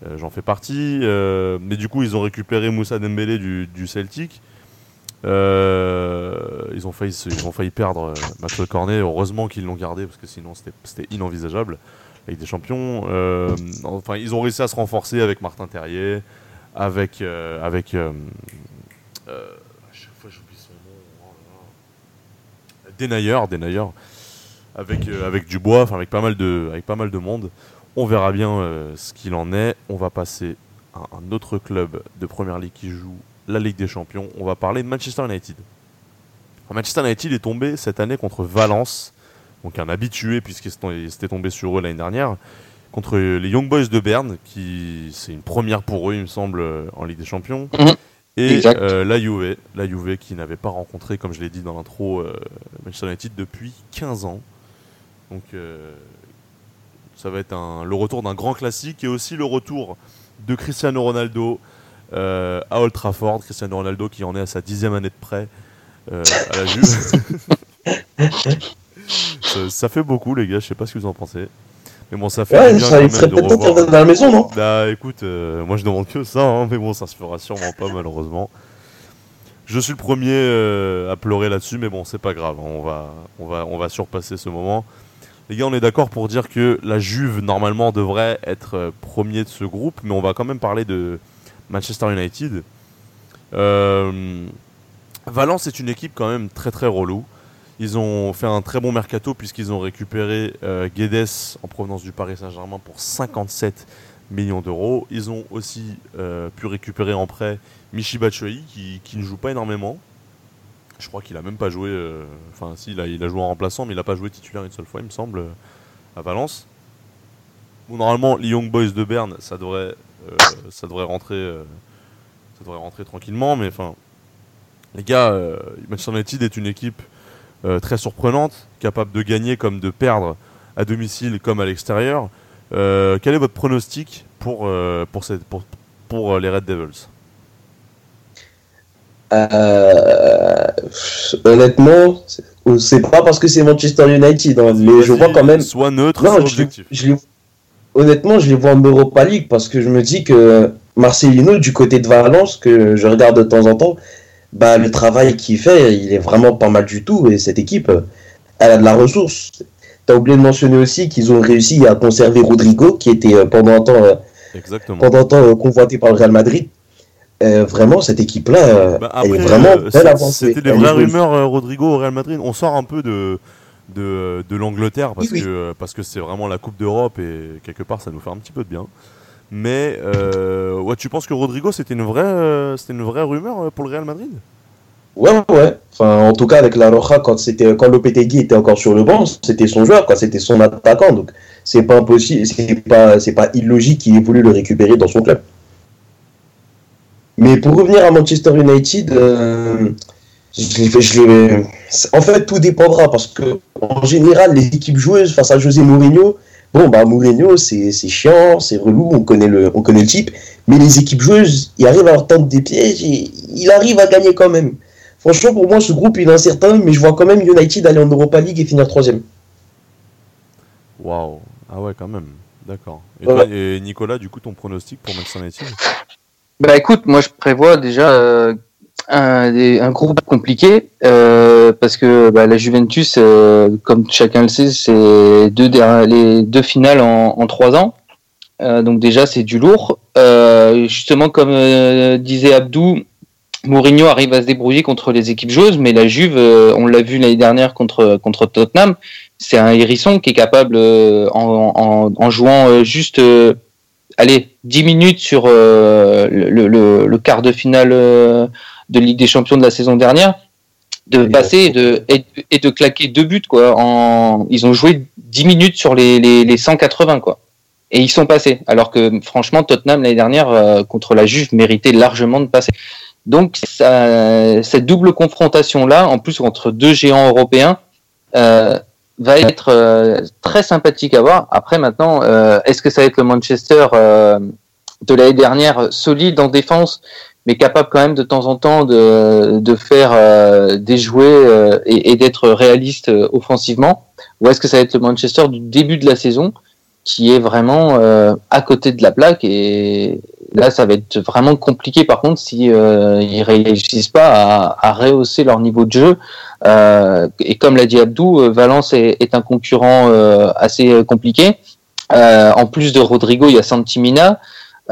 Euh, J'en fais partie. Euh, mais du coup, ils ont récupéré Moussa Dembélé du, Celtic. Ils, ont failli, ils ont failli perdre Maxwell Cornet. Heureusement qu'ils l'ont gardé, parce que sinon c'était- inenvisageable avec des champions. Enfin, ils ont réussi à se renforcer avec Martin Terrier, avec. avec euh, à chaque fois j'oublie son nom. oh là là. Denayer, Denayer, avec euh, avec Dubois, enfin avec pas mal de avec pas mal de monde. On verra bien euh, ce qu'il en est. On va passer à un autre club de première ligue qui joue la Ligue des Champions. On va parler de Manchester United. Manchester United est tombé cette année contre Valence, donc un habitué puisqu'il s'était tombé sur eux l'année dernière, contre les Young Boys de Berne, qui c'est une première pour eux, il me semble, euh, en Ligue des Champions. Et euh, la Juve, la Juve qui n'avait pas rencontré, comme je l'ai dit dans l'intro, euh, Manchester United depuis 15 ans. Donc euh, ça va être un- le retour d'un grand classique et aussi le retour de Cristiano Ronaldo euh, à Old Trafford. Cristiano Ronaldo qui en est à sa dixième année de prêt euh, à la Juve. [laughs] ça, ça fait beaucoup les gars, je sais pas ce que vous en pensez. Mais bon, ça fait Ouais, bien ça, il serait de peut-être temps revienne à la maison, non? Bah écoute, euh, moi je demande que ça, hein, mais bon, ça se fera sûrement pas malheureusement. Je suis le premier euh, à pleurer là-dessus, mais bon, c'est pas grave. hein, On va, on, va, on va surpasser ce moment. Les gars, on est d'accord pour dire que la Juve, normalement, devrait être euh, premier de ce groupe, mais on va quand même parler de Manchester United. Euh, Valence est une équipe quand même très très relou. Ils ont fait un très bon mercato puisqu'ils ont récupéré euh, Guedes en provenance du Paris Saint-Germain pour 57 millions d'euros. Ils ont aussi euh, pu récupérer en prêt Michi Batshuayi qui, ne joue pas énormément. Je crois qu'il a même pas joué. euh, Enfin, si, il a, joué en remplaçant, mais il n'a pas joué titulaire une seule fois, il me semble, à Valence. Normalement, les Young Boys de Berne, ça devrait, ça devrait rentrer, ça devrait rentrer tranquillement. Mais enfin, les gars, Manchester United est une équipe très surprenante, capable de gagner comme de perdre à domicile comme à l'extérieur. Euh, quel est votre pronostic pour, euh, pour, cette, pour, pour euh, les Red Devils? Euh, honnêtement, c'est- pas parce que c'est Manchester United, hein, mais je vois quand même. Soit neutre, Non, soit objectif. je honnêtement, je les vois en Europa League parce que je me dis que Marcelino, du côté de Valence, que je regarde de temps en temps, bah, le travail qu'il fait, il est vraiment pas mal du tout. Et cette équipe, elle a de la ressource. T'as oublié de mentionner aussi qu'ils ont réussi à conserver Rodrigo, qui était euh, pendant un temps, euh, Exactement. pendant un temps euh, convoité par le Real Madrid. Euh, vraiment, cette équipe-là, Bah, elle est vraiment euh, belle avancée. C'était des vraies rumeurs, Rodrigo au Real Madrid. On sort un peu de, de, de l'Angleterre parce Oui, oui. que parce que c'est vraiment la Coupe d'Europe et quelque part ça nous fait un petit peu de bien. Mais euh, ouais, tu penses que Rodrigo c'était une vraie euh, une vraie rumeur euh, pour le Real Madrid? Ouais, ouais. Enfin, en tout cas, avec la Roja, quand quand Lopetegui était encore sur le banc, c'était son joueur, quoi. C'était son attaquant. Donc, c'est pas impossible, c'est pas, pas illogique qu'il ait voulu le récupérer dans son club. Mais pour revenir à Manchester United, en fait, tout dépendra parce que en général, les équipes joueuses face à José Mourinho, bon, bah Mourinho, c'est c'est chiant, c'est relou, on connaît le, on connaît le type. Mais les équipes joueuses, il arrive à leur tendre des pièges et il arrive à gagner quand même. Franchement, pour moi, ce groupe, il est incertain, mais je vois quand même United aller en Europa League et finir troisième. Waouh Ah ouais, quand même. D'accord. Et, Ouais. toi- et Nicolas, du coup, ton pronostic pour Manchester United? Bah écoute, moi je prévois déjà euh, un, groupe compliqué euh, parce que bah, la Juventus, euh, comme chacun le sait, c'est deux les deux finales en, trois ans. Euh, donc déjà c'est du lourd. Justement comme disait Abdou, Mourinho arrive à se débrouiller contre les équipes joueuses, mais la Juve, on l'a vu l'année dernière contre contre Tottenham, c'est un hérisson qui est capable en, en, jouant juste allez, 10 minutes sur le, quart de finale de Ligue des Champions de la saison dernière, de passer et de, et, de claquer deux buts. Quoi, en, ils ont joué 10 minutes sur les, les, les 180. Quoi. Et ils sont passés. Alors que franchement, Tottenham l'année dernière euh, contre la Juve méritait largement de passer. Donc ça, cette double confrontation-là, en plus entre deux géants européens, euh, va être euh, très sympathique à voir. Après, maintenant, est-ce que ça va être le Manchester de l'année dernière, solide en défense, mais capable quand même de temps en temps de, faire euh, des jouets euh, et, d'être réaliste euh, offensivement Ou est-ce que ça va être le Manchester du début de la saison qui est vraiment à côté de la plaque et là ça va être vraiment compliqué par contre si ils réussissent pas à, rehausser leur niveau de jeu et comme l'a dit Abdou, Valence est, est un concurrent assez compliqué. En plus de Rodrigo, il y a Santimina.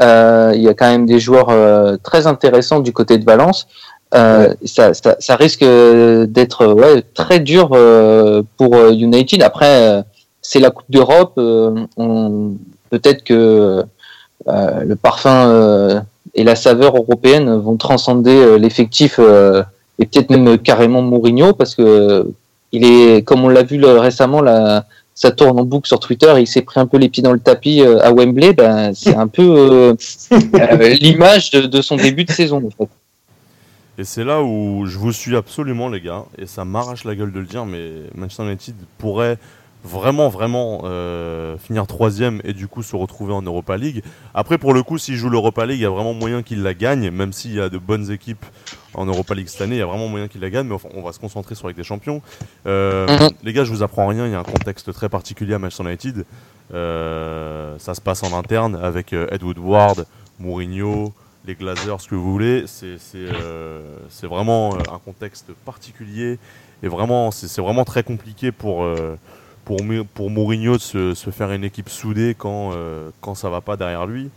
Euh, il y a quand même des joueurs euh, très intéressants du côté de Valence. Euh, ça, ça, ça risque euh, d'être ouais, très dur euh, pour euh, United. Après, euh, c'est la Coupe d'Europe. euh, Peut-être que euh, le parfum euh, et la saveur européenne vont transcender euh, l'effectif euh, et peut-être même carrément Mourinho parce que il est, comme on l'a vu récemment, la, ça tourne en boucle sur Twitter. Il s'est pris un peu les pieds dans le tapis euh, à Wembley. Ben, c'est un peu euh, [laughs] euh, l'image de, de son début de saison. En fait. Et c'est là où je vous suis absolument, les gars, et ça m'arrache la gueule de le dire, mais Manchester United pourrait vraiment, vraiment euh, finir troisième et du coup se retrouver en Europa League. Après, pour le coup, s'il joue l'Europa League, il y a vraiment moyen qu'il la gagne, même s'il y a de bonnes équipes en Europa League cette année, il y a vraiment moyen qu'il la gagne, mais enfin, on va se concentrer sur Ligue des Champions. Euh, Mhm. Les gars, je vous apprends rien, il y a un contexte très particulier à Manchester United. Euh, ça se passe en interne avec euh, Ed Woodward, Mourinho, les Glazers, ce que vous voulez. C'est vraiment un contexte particulier et vraiment c'est vraiment très compliqué pour pour, pour Mourinho de se, se, faire une équipe soudée quand, quand ça va pas derrière lui.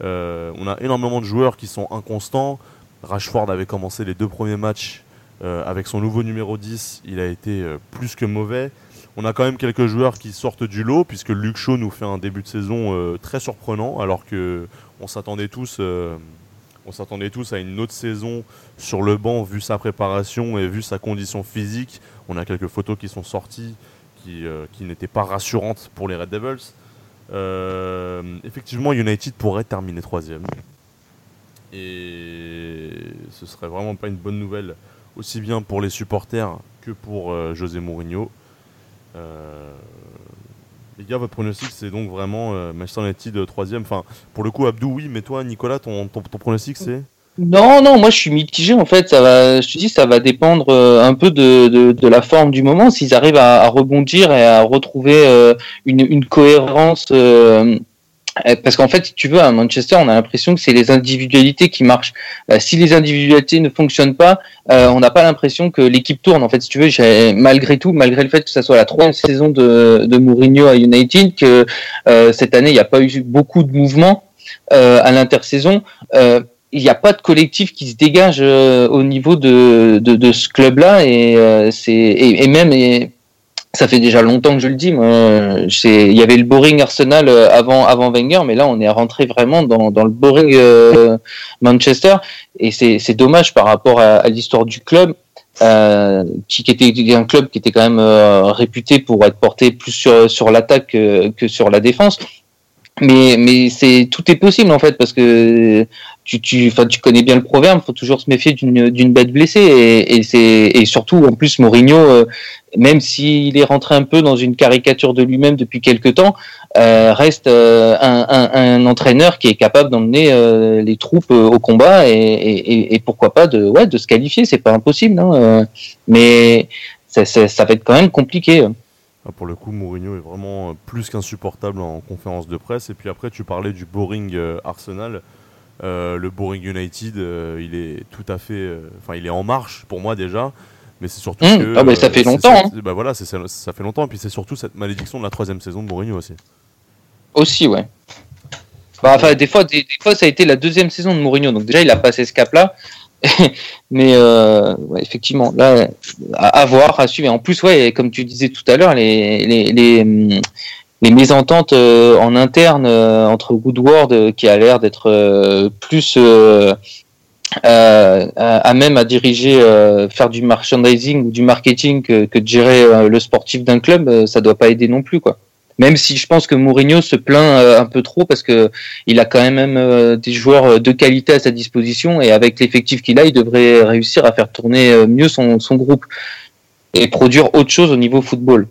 on a énormément de joueurs qui sont inconstants. Rashford avait commencé les deux premiers matchs euh, avec son nouveau numéro 10, il a été euh, plus que mauvais. On a quand même quelques joueurs qui sortent du lot, puisque Luke Shaw nous fait un début de saison euh, très surprenant, alors que on s'attendait tous, à une autre saison sur le banc, vu sa préparation et vu sa condition physique. On a quelques photos qui sont sorties qui n'étaient pas rassurantes pour les Red Devils. effectivement, United pourrait terminer troisième. Et ce serait vraiment pas une bonne nouvelle aussi bien pour les supporters que pour euh, José Mourinho. Euh, les gars, votre pronostic, c'est donc vraiment euh, Manchester United troisième. Enfin, pour le coup, Abdou, oui, mais toi, Nicolas, ton, ton, pronostic, c'est? Non, non, moi je suis mitigé en fait. Ça va, je te dis, ça va dépendre un peu de, de, la forme du moment. S'ils arrivent à, rebondir et à retrouver une, cohérence euh, parce qu'en fait, si tu veux, à Manchester, on a l'impression que c'est les individualités qui marchent. Euh, si les individualités ne fonctionnent pas, euh, on n'a pas l'impression que l'équipe tourne. En fait, si tu veux, malgré tout, malgré le fait que ça soit la troisième saison de, de Mourinho à United, que cette année, il n'y a pas eu beaucoup de mouvements à l'intersaison. il n'y a pas de collectif qui se dégage au niveau de, de, de ce club-là et c'est et, et, même et, ça fait déjà longtemps que je le dis. Moi, il y avait le boring Arsenal euh, avant avant Wenger, mais là on est rentré vraiment dans, dans le boring euh, Manchester et c'est dommage par rapport à, l'histoire du club. Euh, qui était un club qui était quand même euh, réputé pour être porté plus sur sur l'attaque que, que sur la défense mais mais c'est tout est possible en fait parce que tu tu tu connais bien le proverbe faut toujours se méfier d'une bête blessée et, et et surtout en plus Mourinho euh, même s'il est rentré un peu dans une caricature de lui-même depuis quelque temps euh, reste euh, un, un, entraîneur qui est capable d'emmener les troupes au combat et, et, pourquoi pas de ouais de se qualifier c'est pas impossible hein, mais ça, va être quand même compliqué. Ah, pour le coup, Mourinho est vraiment plus qu'insupportable en conférence de presse. Et puis après, tu parlais du boring Arsenal. Euh, le boring United, il est tout à fait. Enfin, il est en marche pour moi déjà. Mais c'est surtout mmh. que. Ah, bah, ça fait longtemps. Hein. Bah voilà, ça fait longtemps. Et puis c'est surtout cette malédiction de la troisième saison de Mourinho aussi. Aussi, ouais. Bah, enfin, des fois, des, fois, ça a été la deuxième saison de Mourinho. Donc déjà, il a passé ce cap-là. [laughs] mais euh, ouais, effectivement, là, à, voir, à suivre. Et en plus, ouais, comme tu disais tout à l'heure, les, les, les, les, mésententes euh, en interne euh, entre Woodward, euh, qui a l'air d'être plus à même à diriger, faire du merchandising ou du marketing que, de gérer le sportif d'un club, ça doit pas aider non plus, quoi. Même si je pense que Mourinho se plaint un peu trop parce que il a quand même des joueurs de qualité à sa disposition et avec l'effectif qu'il a, il devrait réussir à faire tourner mieux son groupe et produire autre chose au niveau football.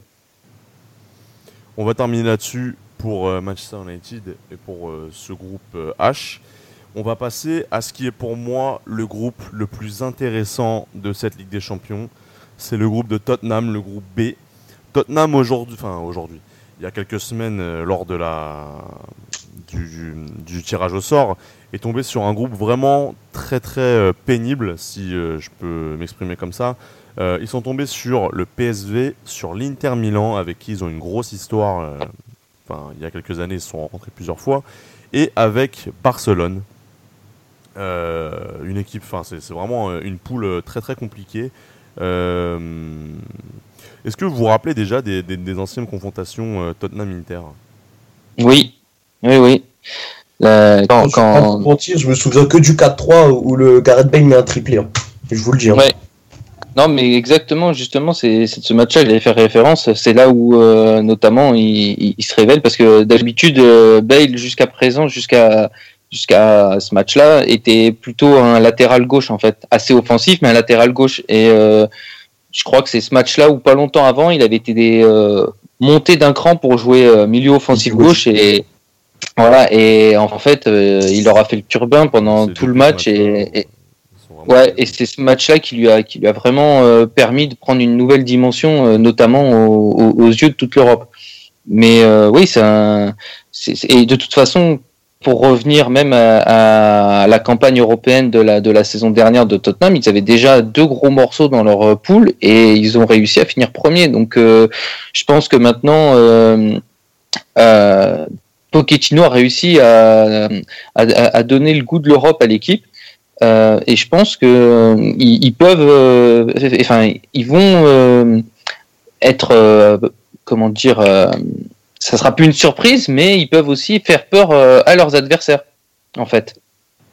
On va terminer là-dessus pour Manchester United et pour ce groupe H. On va passer à ce qui est pour moi le groupe le plus intéressant de cette Ligue des Champions. C'est le groupe de Tottenham, le groupe B. Tottenham aujourd'hui, il y a quelques semaines, euh, lors du, tirage au sort, est tombé sur un groupe vraiment très très euh, pénible, si euh, je peux m'exprimer comme ça. Ils sont tombés sur le PSV, sur l'Inter Milan, avec qui ils ont une grosse histoire. enfin, il y a quelques années, ils se sont rencontrés plusieurs fois, et avec Barcelone. une équipe, enfin, c'est vraiment une poule très très compliquée. Est-ce que vous vous rappelez déjà des, anciennes confrontations euh, Tottenham-Inter? Oui, oui, oui. quand, quand... Je, me souviens que du 4-3 où le Gareth Bale met un triplé. Hein. Je vous le dis. Hein. Ouais. Non, mais exactement, justement, c'est ce match-là, j'allais faire référence. C'est là où, euh, notamment, il, se révèle parce que d'habitude, euh, Bale, jusqu'à présent, jusqu'à jusqu'à ce match-là, était plutôt un latéral gauche, en fait, assez offensif, mais un latéral gauche. Et je crois que c'est ce match-là où pas longtemps avant, il avait été euh, monté d'un cran pour jouer euh, milieu offensif gauche et voilà et en fait euh, il aura fait le turbin pendant tout le match et, ouais et c'est ce match-là qui lui a qui lui a vraiment permis de prendre une nouvelle dimension notamment aux, yeux de toute l'Europe. Mais oui, c'est et de toute façon pour revenir même à, la campagne européenne de la, de la saison dernière de Tottenham, ils avaient déjà deux gros morceaux dans leur euh, poule et ils ont réussi à finir premier. Donc euh, je pense que maintenant, euh, euh, Pochettino a réussi à, à, donner le goût de l'Europe à l'équipe. Euh, et je pense que ils, ils peuvent, enfin, ils vont être, comment dire ça sera plus une surprise, mais ils peuvent aussi faire peur euh, à leurs adversaires, en fait.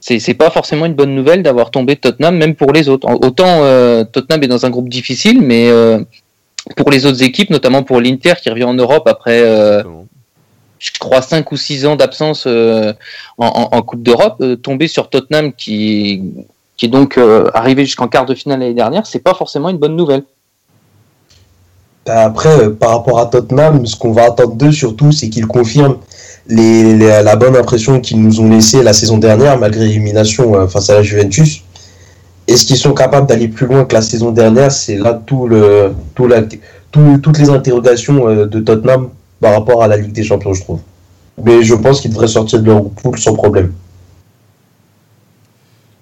C'est, pas forcément une bonne nouvelle d'avoir tombé Tottenham, même pour les autres. Autant euh, Tottenham est dans un groupe difficile, mais euh, pour les autres équipes, notamment pour l'Inter qui revient en Europe après, je crois, 5 ou 6 ans d'absence en, en, Coupe d'Europe, tomber sur Tottenham qui, qui est donc arrivé jusqu'en quart de finale l'année dernière, c'est pas forcément une bonne nouvelle. Bah, après, euh, par rapport à Tottenham, ce qu'on va attendre d'eux surtout, c'est qu'ils confirment les, la bonne impression qu'ils nous ont laissée la saison dernière, malgré l'élimination euh, face à la Juventus. Est-ce qu'ils sont capables d'aller plus loin que la saison dernière? C'est là tout le, tout la, toutes les interrogations euh, de Tottenham par rapport à la Ligue des Champions, je trouve. Mais je pense qu'ils devraient sortir de leur poule sans problème.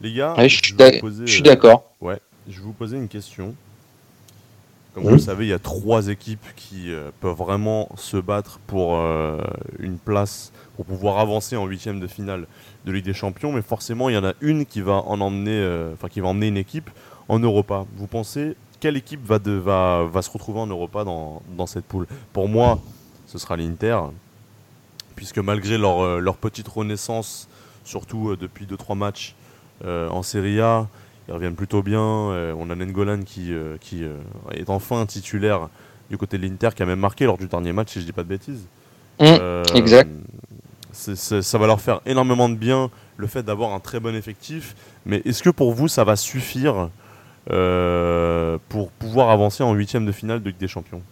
Les gars, je suis d'accord. ouais, je vais vous poser une question. Comme vous le savez, il y a trois équipes qui euh, peuvent vraiment se battre pour euh, une place, pour pouvoir avancer en huitième de finale de Ligue des Champions. Mais forcément, il y en a une qui va en emmener, euh, enfin qui va emmener une équipe en Europa. Vous pensez quelle équipe va, de, va, va se retrouver en Europa dans, dans cette poule? Pour moi, ce sera l'Inter, puisque malgré leur, leur petite renaissance, surtout depuis 2-3 matchs en Serie A, ils reviennent plutôt bien. Euh, on a Nengolan qui, euh, qui euh, est enfin titulaire du côté de l'Inter, qui a même marqué lors du dernier match, si je dis pas de bêtises. Mmh, exact. ça va leur faire énormément de bien le fait d'avoir un très bon effectif. Mais est-ce que pour vous, ça va suffire pour pouvoir avancer en huitième de finale de Ligue des Champions?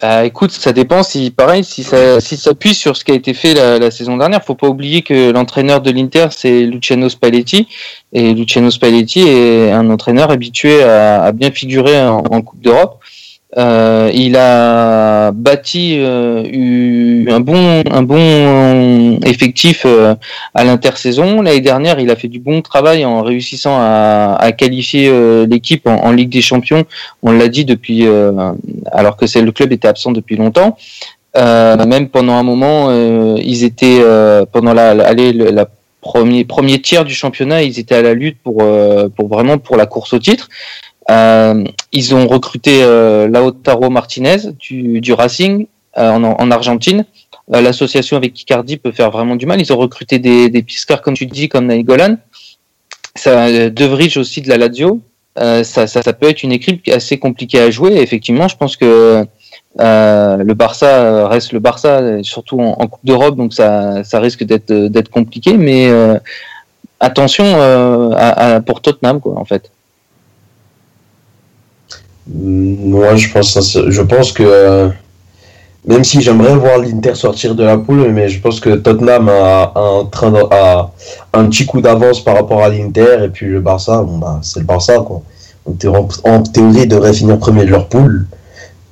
Bah, écoute, ça dépend si, pareil, si ça, si s'appuie sur ce qui a été fait la, la saison dernière. Faut pas oublier que l'entraîneur de l'Inter, c'est Luciano Spalletti. Et Luciano Spalletti est un entraîneur habitué à, à bien figurer en Coupe d'Europe. Euh, il a bâti euh, un bon un bon effectif euh, à l'intersaison. L'année dernière, il a fait du bon travail en réussissant à, à qualifier euh, l'équipe en, en, Ligue des Champions. On l'a dit depuis, alors que le club était absent depuis longtemps. même pendant un moment, ils étaient pendant la, la, la premier premier tiers du championnat, ils étaient à la lutte pour pour vraiment pour la course au titre. Euh, ils ont recruté euh, Lautaro Martinez du, Racing euh, en, en, Argentine. Euh, l'association avec Icardi peut faire vraiment du mal. Ils ont recruté des, des piscars, comme tu dis, comme Nainggolan. Ça, De aussi de la Lazio. Ça, peut être une équipe assez compliquée à jouer. effectivement, je pense que le Barça reste le Barça, surtout en, Coupe d'Europe, donc ça, risque d'être compliqué. Mais attention pour Tottenham, quoi, en fait. Moi, je pense, je pense que euh, même si j'aimerais voir l'Inter sortir de la poule, mais je pense que Tottenham a, un, petit coup d'avance par rapport à l'Inter et puis le Barça, bon bah c'est le Barça quoi. En, théorie, ils devraient finir premier de leur poule,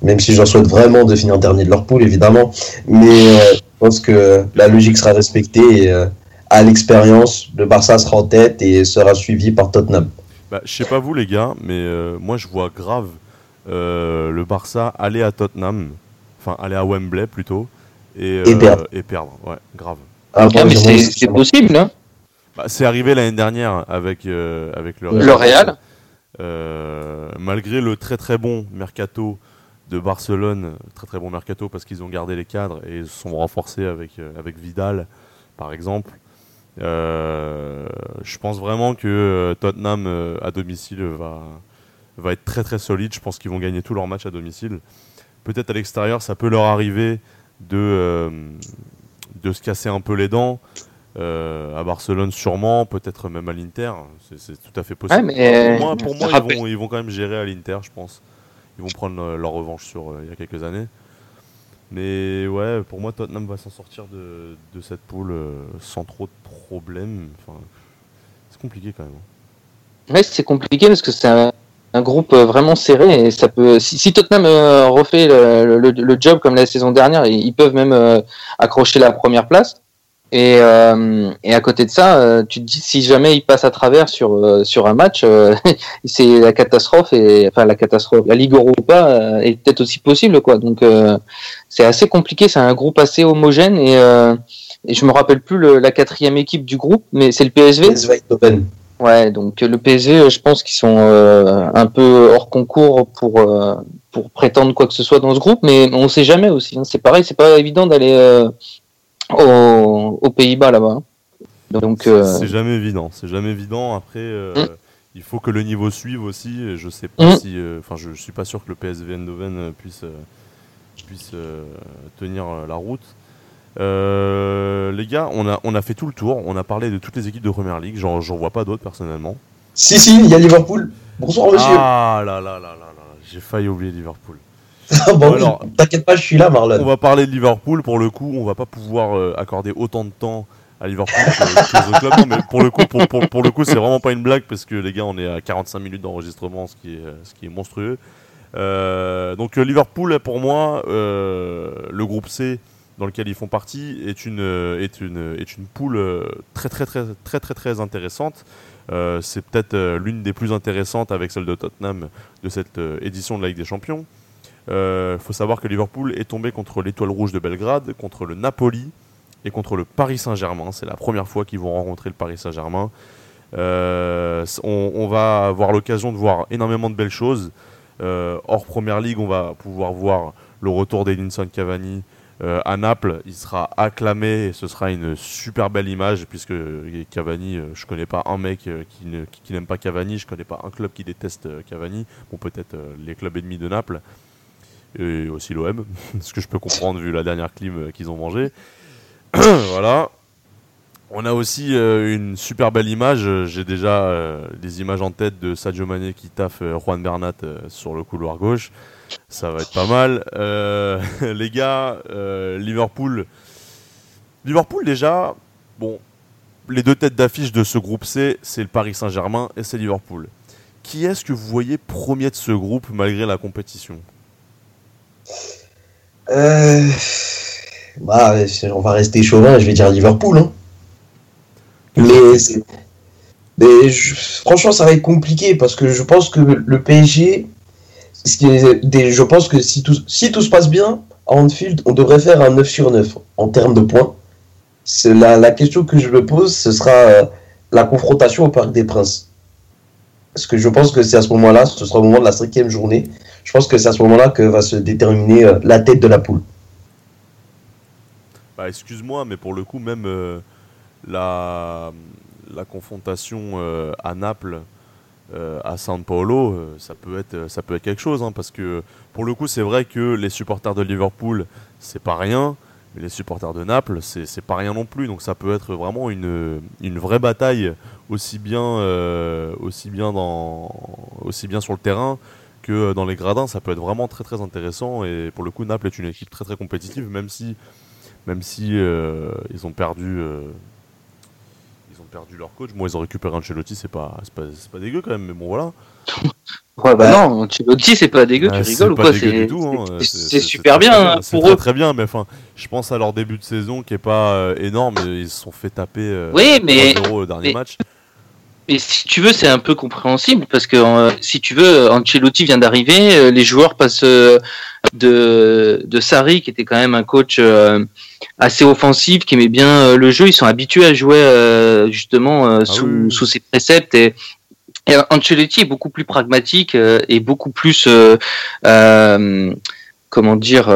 même si j'en souhaite vraiment de finir dernier de leur poule évidemment. Mais euh, je pense que la logique sera respectée et euh, à l'expérience, le Barça sera en tête et sera suivi par Tottenham. Bah, je sais pas vous les gars, mais moi je vois grave le Barça aller à Tottenham, enfin aller à Wembley plutôt, et, et, perdre. et perdre. Ouais, grave. Ah, ah mais c'est possible, hein bah, C'est arrivé l'année dernière avec, euh, avec le Real. Le Real. Euh, malgré le très très bon mercato de Barcelone, très très bon mercato parce qu'ils ont gardé les cadres et se sont renforcés avec, avec Vidal, par exemple. je pense vraiment que Tottenham à domicile va, va être très très solide. Je pense qu'ils vont gagner tous leurs matchs à domicile. Peut-être à l'extérieur, ça peut leur arriver de, euh, de se casser un peu les dents. Euh, à Barcelone sûrement, peut-être même à l'Inter, c'est tout à fait possible. pour moi, pour moi ils, vont, ils, vont, quand même gérer à l'Inter, je pense. Ils vont prendre leur revanche sur euh, il y a quelques années. Mais ouais, pour moi, Tottenham va s'en sortir de, de, cette poule sans trop de problèmes. Enfin, c'est compliqué quand même. Hein. Ouais, c'est compliqué parce que c'est un groupe vraiment serré et ça peut. Si, si Tottenham refait le, le, le, job comme la saison dernière, ils peuvent même accrocher la première place. Et, euh, et à côté de ça, euh, tu te dis si jamais il passe à travers sur euh, sur un match, [laughs] c'est la catastrophe et enfin la catastrophe. La Ligue Europa est peut-être aussi possible quoi. Donc c'est assez compliqué. C'est un groupe assez homogène et, et je me rappelle plus le, la quatrième équipe du groupe, mais c'est le. PSV Ouais, donc le PSV, je pense qu'ils sont un peu hors concours pour pour prétendre quoi que ce soit dans ce groupe, mais on sait jamais aussi. Hein. C'est pareil, c'est pas évident d'aller aux, Pays-Bas là-bas. Donc euh, c'est jamais évident, c'est jamais évident. Après, euh, mm. il faut que le niveau suive aussi. je sais pas mm. si, euh, enfin, je, suis pas sûr que le PSV Eindhoven puisse puisse tenir la route. Les gars, on a, on a fait tout le tour. On a parlé de toutes les équipes de Première Ligue. J'en vois pas d'autres personnellement. Si, si, il y a Liverpool. Bonsoir, monsieur. Ah là là là là là. J'ai failli oublier Liverpool. [laughs] bon, t'inquiète pas, je suis là, Marlon. On va parler de Liverpool. Pour le coup, on va pas pouvoir euh, accorder autant de temps à Liverpool que, autres clubs. mais pour le coup, pour, pour, le coup, c'est vraiment pas une blague parce que les gars, on est à 45 minutes d'enregistrement, ce qui est, ce qui est monstrueux. Euh, donc euh, Liverpool, pour moi, le groupe C dans lequel ils font partie est une est une est une poule très très très très très très intéressante. c'est peut-être l'une des plus intéressantes avec celle de Tottenham de cette édition de la Ligue des Champions. Il euh, faut savoir que Liverpool est tombé contre l'Étoile Rouge de Belgrade, contre le Napoli et contre le Paris Saint-Germain. C'est la première fois qu'ils vont rencontrer le Paris Saint-Germain. Euh, on, va avoir l'occasion de voir énormément de belles choses. Euh, hors Première Ligue, on va pouvoir voir le retour d'Edinson Cavani à Naples. Il sera acclamé et ce sera une super belle image puisque Cavani, je connais pas un mec qui, n'aime pas Cavani, je connais pas un club qui déteste Cavani. Bon, peut-être les clubs ennemis de Naples et aussi l'OM, [laughs] ce que je peux comprendre vu la dernière clim euh, qu'ils ont mangé. [coughs] voilà. On a aussi euh, une super belle image. J'ai déjà euh, des images en tête de Sadio Mané qui taffe Juan Bernat sur le couloir gauche. Ça va être pas mal. [laughs] les gars, Liverpool. Liverpool déjà, bon, les deux têtes d'affiche de ce groupe C, c'est le Paris Saint-Germain et c'est Liverpool. Qui est-ce que vous voyez premier de ce groupe malgré la compétition euh, bah, on va rester chauvin, je vais dire Liverpool. Hein. Mais, mais franchement, ça va être compliqué parce que je pense que le PSG, je pense que si tout, si tout se passe bien, à Anfield, on devrait faire un 9 sur 9 en termes de points. La, la question que je me pose, ce sera euh, la confrontation au Parc des Princes. Parce que je pense que c'est à ce moment-là, ce sera au moment de la cinquième journée. Je pense que c'est à ce moment-là que va se déterminer euh, la tête de la poule. Bah, excuse-moi, mais pour le coup, même euh, la, la confrontation à Naples, à San Paolo, ça, peut être, ça peut être quelque chose. Hein, parce que pour le coup, c'est vrai que les supporters de Liverpool, c'est pas rien. Mais les supporters de Naples, c'est pas rien non plus. Donc ça peut être vraiment une, une vraie bataille, aussi bien, aussi, bien dans, aussi bien sur le terrain que dans les gradins, ça peut être vraiment très très intéressant. Et pour le coup, Naples est une équipe très très compétitive, même si, même si euh, ils ont perdu. Euh, ils ont perdu leur coach. Bon, ils ont récupéré Ancelotti, c'est pas, c'est pas, pas, dégueu quand même, mais bon voilà. [laughs] Ouais, bah non, Ancelotti, c'est pas dégueu, tu rigoles ou quoi hein. C'est super bien hein, pour eux. Très bien, mais enfin, je pense à leur début de saison qui est pas euh, énorme. Ils se sont fait taper oui, mais, au dernier match. Et si tu veux, c'est un peu compréhensible parce que euh, si tu veux, Ancelotti vient d'arriver, euh, les joueurs passent euh, de de Sarri qui était quand même un coach assez offensif, qui aimait bien le jeu. Ils sont habitués à jouer justement ah sous, sous ses préceptes et, Ancelotti est beaucoup plus pragmatique et beaucoup plus comment dire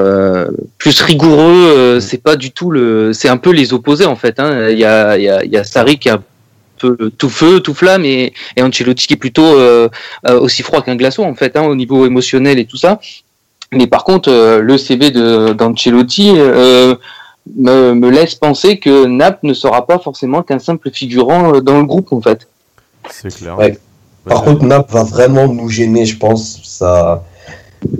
plus rigoureux. c'est pas du tout le, c'est un peu les opposés en fait. Hein. Il y a il y a, il y a Sarri qui a tout feu, tout flamme, et, et Ancelotti qui est plutôt euh, euh, aussi froid qu'un glaçon en fait, hein, au niveau émotionnel et tout ça. Mais par contre, euh, le CV d'Ancelotti me, me, laisse penser que Nap ne sera pas forcément qu'un simple figurant dans le groupe en fait. C'est clair. Par contre, Nap va vraiment nous gêner, je pense. Ça,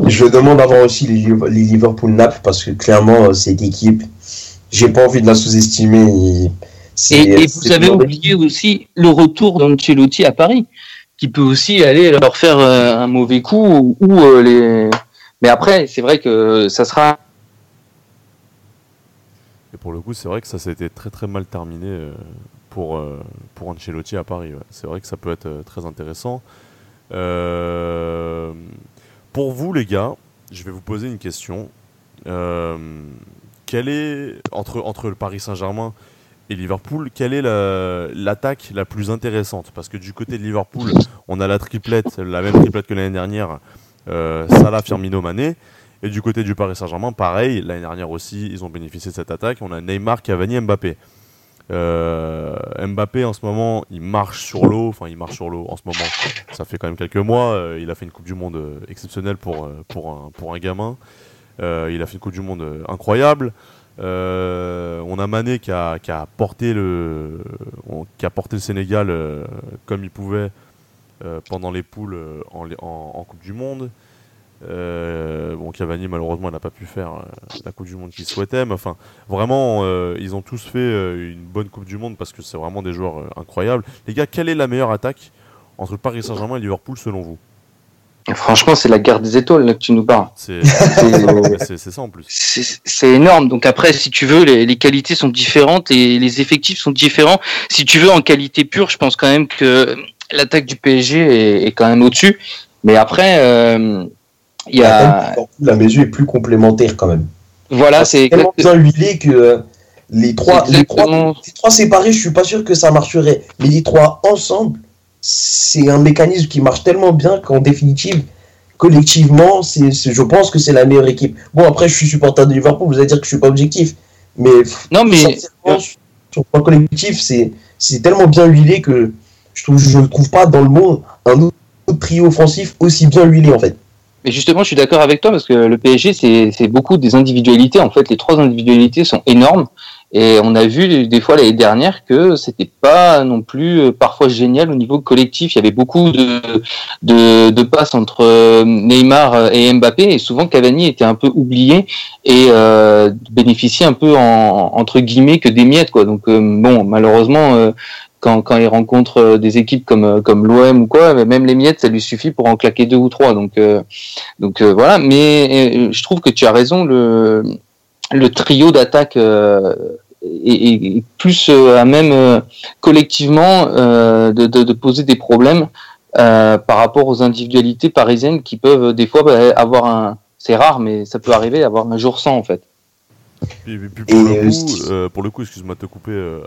je demande avant aussi les, les Liverpool Nap parce que clairement cette équipe, j'ai pas envie de la sous-estimer. Et, vous avez oublié aussi le retour d'Ancelotti à Paris, qui peut aussi aller leur faire un mauvais coup ou, les. Mais après, c'est vrai que ça sera. Et pour le coup, c'est vrai que ça s'est été très très mal terminé pour, pour Ancelotti à Paris. C'est vrai que ça peut être très intéressant. pour vous, les gars, je vais vous poser une question. Euh, quelle est, entre, entre le Paris Saint-Germain et Liverpool, quelle est l'attaque la, plus intéressante? Parce que du côté de Liverpool, on a la triplette, la même triplette que l'année dernière, euh, Salah, Firmino, Mané. Et du côté du Paris Saint-Germain, pareil, l'année dernière aussi, ils ont bénéficié de cette attaque. On a Neymar, Cavani, Mbappé. Euh, Mbappé en ce moment, il marche sur l'eau. Enfin, il marche sur l'eau en ce moment. Ça fait quand même quelques mois. Euh, il a fait une Coupe du Monde euh, exceptionnelle pour, pour, un, pour un gamin. il a fait une Coupe du Monde incroyable. On a Mané qui a, porté, le, qui a porté le Sénégal comme il pouvait pendant les poules en, Coupe du Monde. Euh, bon, Cavani, malheureusement, n'a pas pu faire euh, la Coupe du Monde qu'il souhaitait. Mais enfin, vraiment, euh, ils ont tous fait une bonne Coupe du Monde parce que c'est vraiment des joueurs incroyables. Les gars, quelle est la meilleure attaque entre Paris Saint-Germain et Liverpool selon vous? Franchement, c'est la guerre des étoiles là que tu nous parles. C'est ça en plus. C'est énorme. Donc après, si tu veux, les, qualités sont différentes et les effectifs sont différents. Si tu veux, en qualité pure, je pense quand même que l'attaque du PSG est, quand même au-dessus. Mais après, il y a... La mesure est plus complémentaire quand même. Voilà, c'est tellement bien huilé que euh, les trois, les trois, trois séparés, je suis pas sûr que ça marcherait. Mais les trois ensemble, c'est un mécanisme qui marche tellement bien qu'en définitive, collectivement, c'est, je pense que c'est la meilleure équipe. Bon, après, je suis supporter de Liverpool, vous allez dire que je suis pas objectif. Mais, non, mais sur le collectif, c'est, tellement bien huilé que je trouve, je ne trouve pas dans le monde un autre trio offensif aussi bien huilé en fait. Mais justement, je suis d'accord avec toi parce que le PSG, c'est beaucoup des individualités. En fait, les trois individualités sont énormes. Et on a vu des fois l'année dernière que c'était pas non plus euh, parfois génial au niveau collectif. Il y avait beaucoup de, de, de passes entre euh, Neymar et Mbappé et souvent Cavani était un peu oublié et euh, bénéficiait un peu en, entre guillemets que des miettes quoi. Donc euh, bon, malheureusement, quand, quand il rencontre euh, des équipes comme euh, comme l'OM ou quoi, même les miettes, ça lui suffit pour en claquer deux ou trois. Donc euh, donc voilà. Mais je trouve que tu as raison. Le le trio d'attaque est, plus à même collectivement de, de, de, poser des problèmes par rapport aux individualités parisiennes qui peuvent des fois bah, avoir un c'est rare mais ça peut arriver avoir un jour sans en fait. Et, puis pour, le coup, pour le coup, excuse-moi de te couper,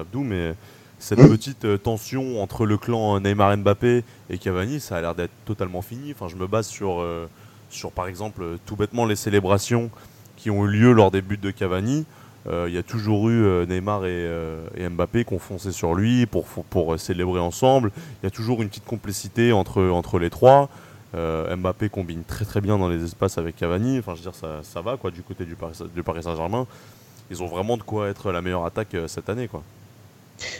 Abdou, mais cette mmh. petite euh, tension entre le clan Neymar Mbappé et Cavani, ça a l'air d'être totalement fini. Enfin, je me base sur, euh, sur, par exemple, tout bêtement les célébrations qui ont eu lieu lors des buts de Cavani. Euh, il y a toujours eu Neymar et, Mbappé qui ont foncé sur lui pour, célébrer ensemble. Il y a toujours une petite complicité entre, les trois. Mbappé combine très bien dans les espaces avec Cavani. Enfin, je veux dire, ça, va quoi du côté du Paris, Saint-Germain. Ils ont vraiment de quoi être la meilleure attaque cette année.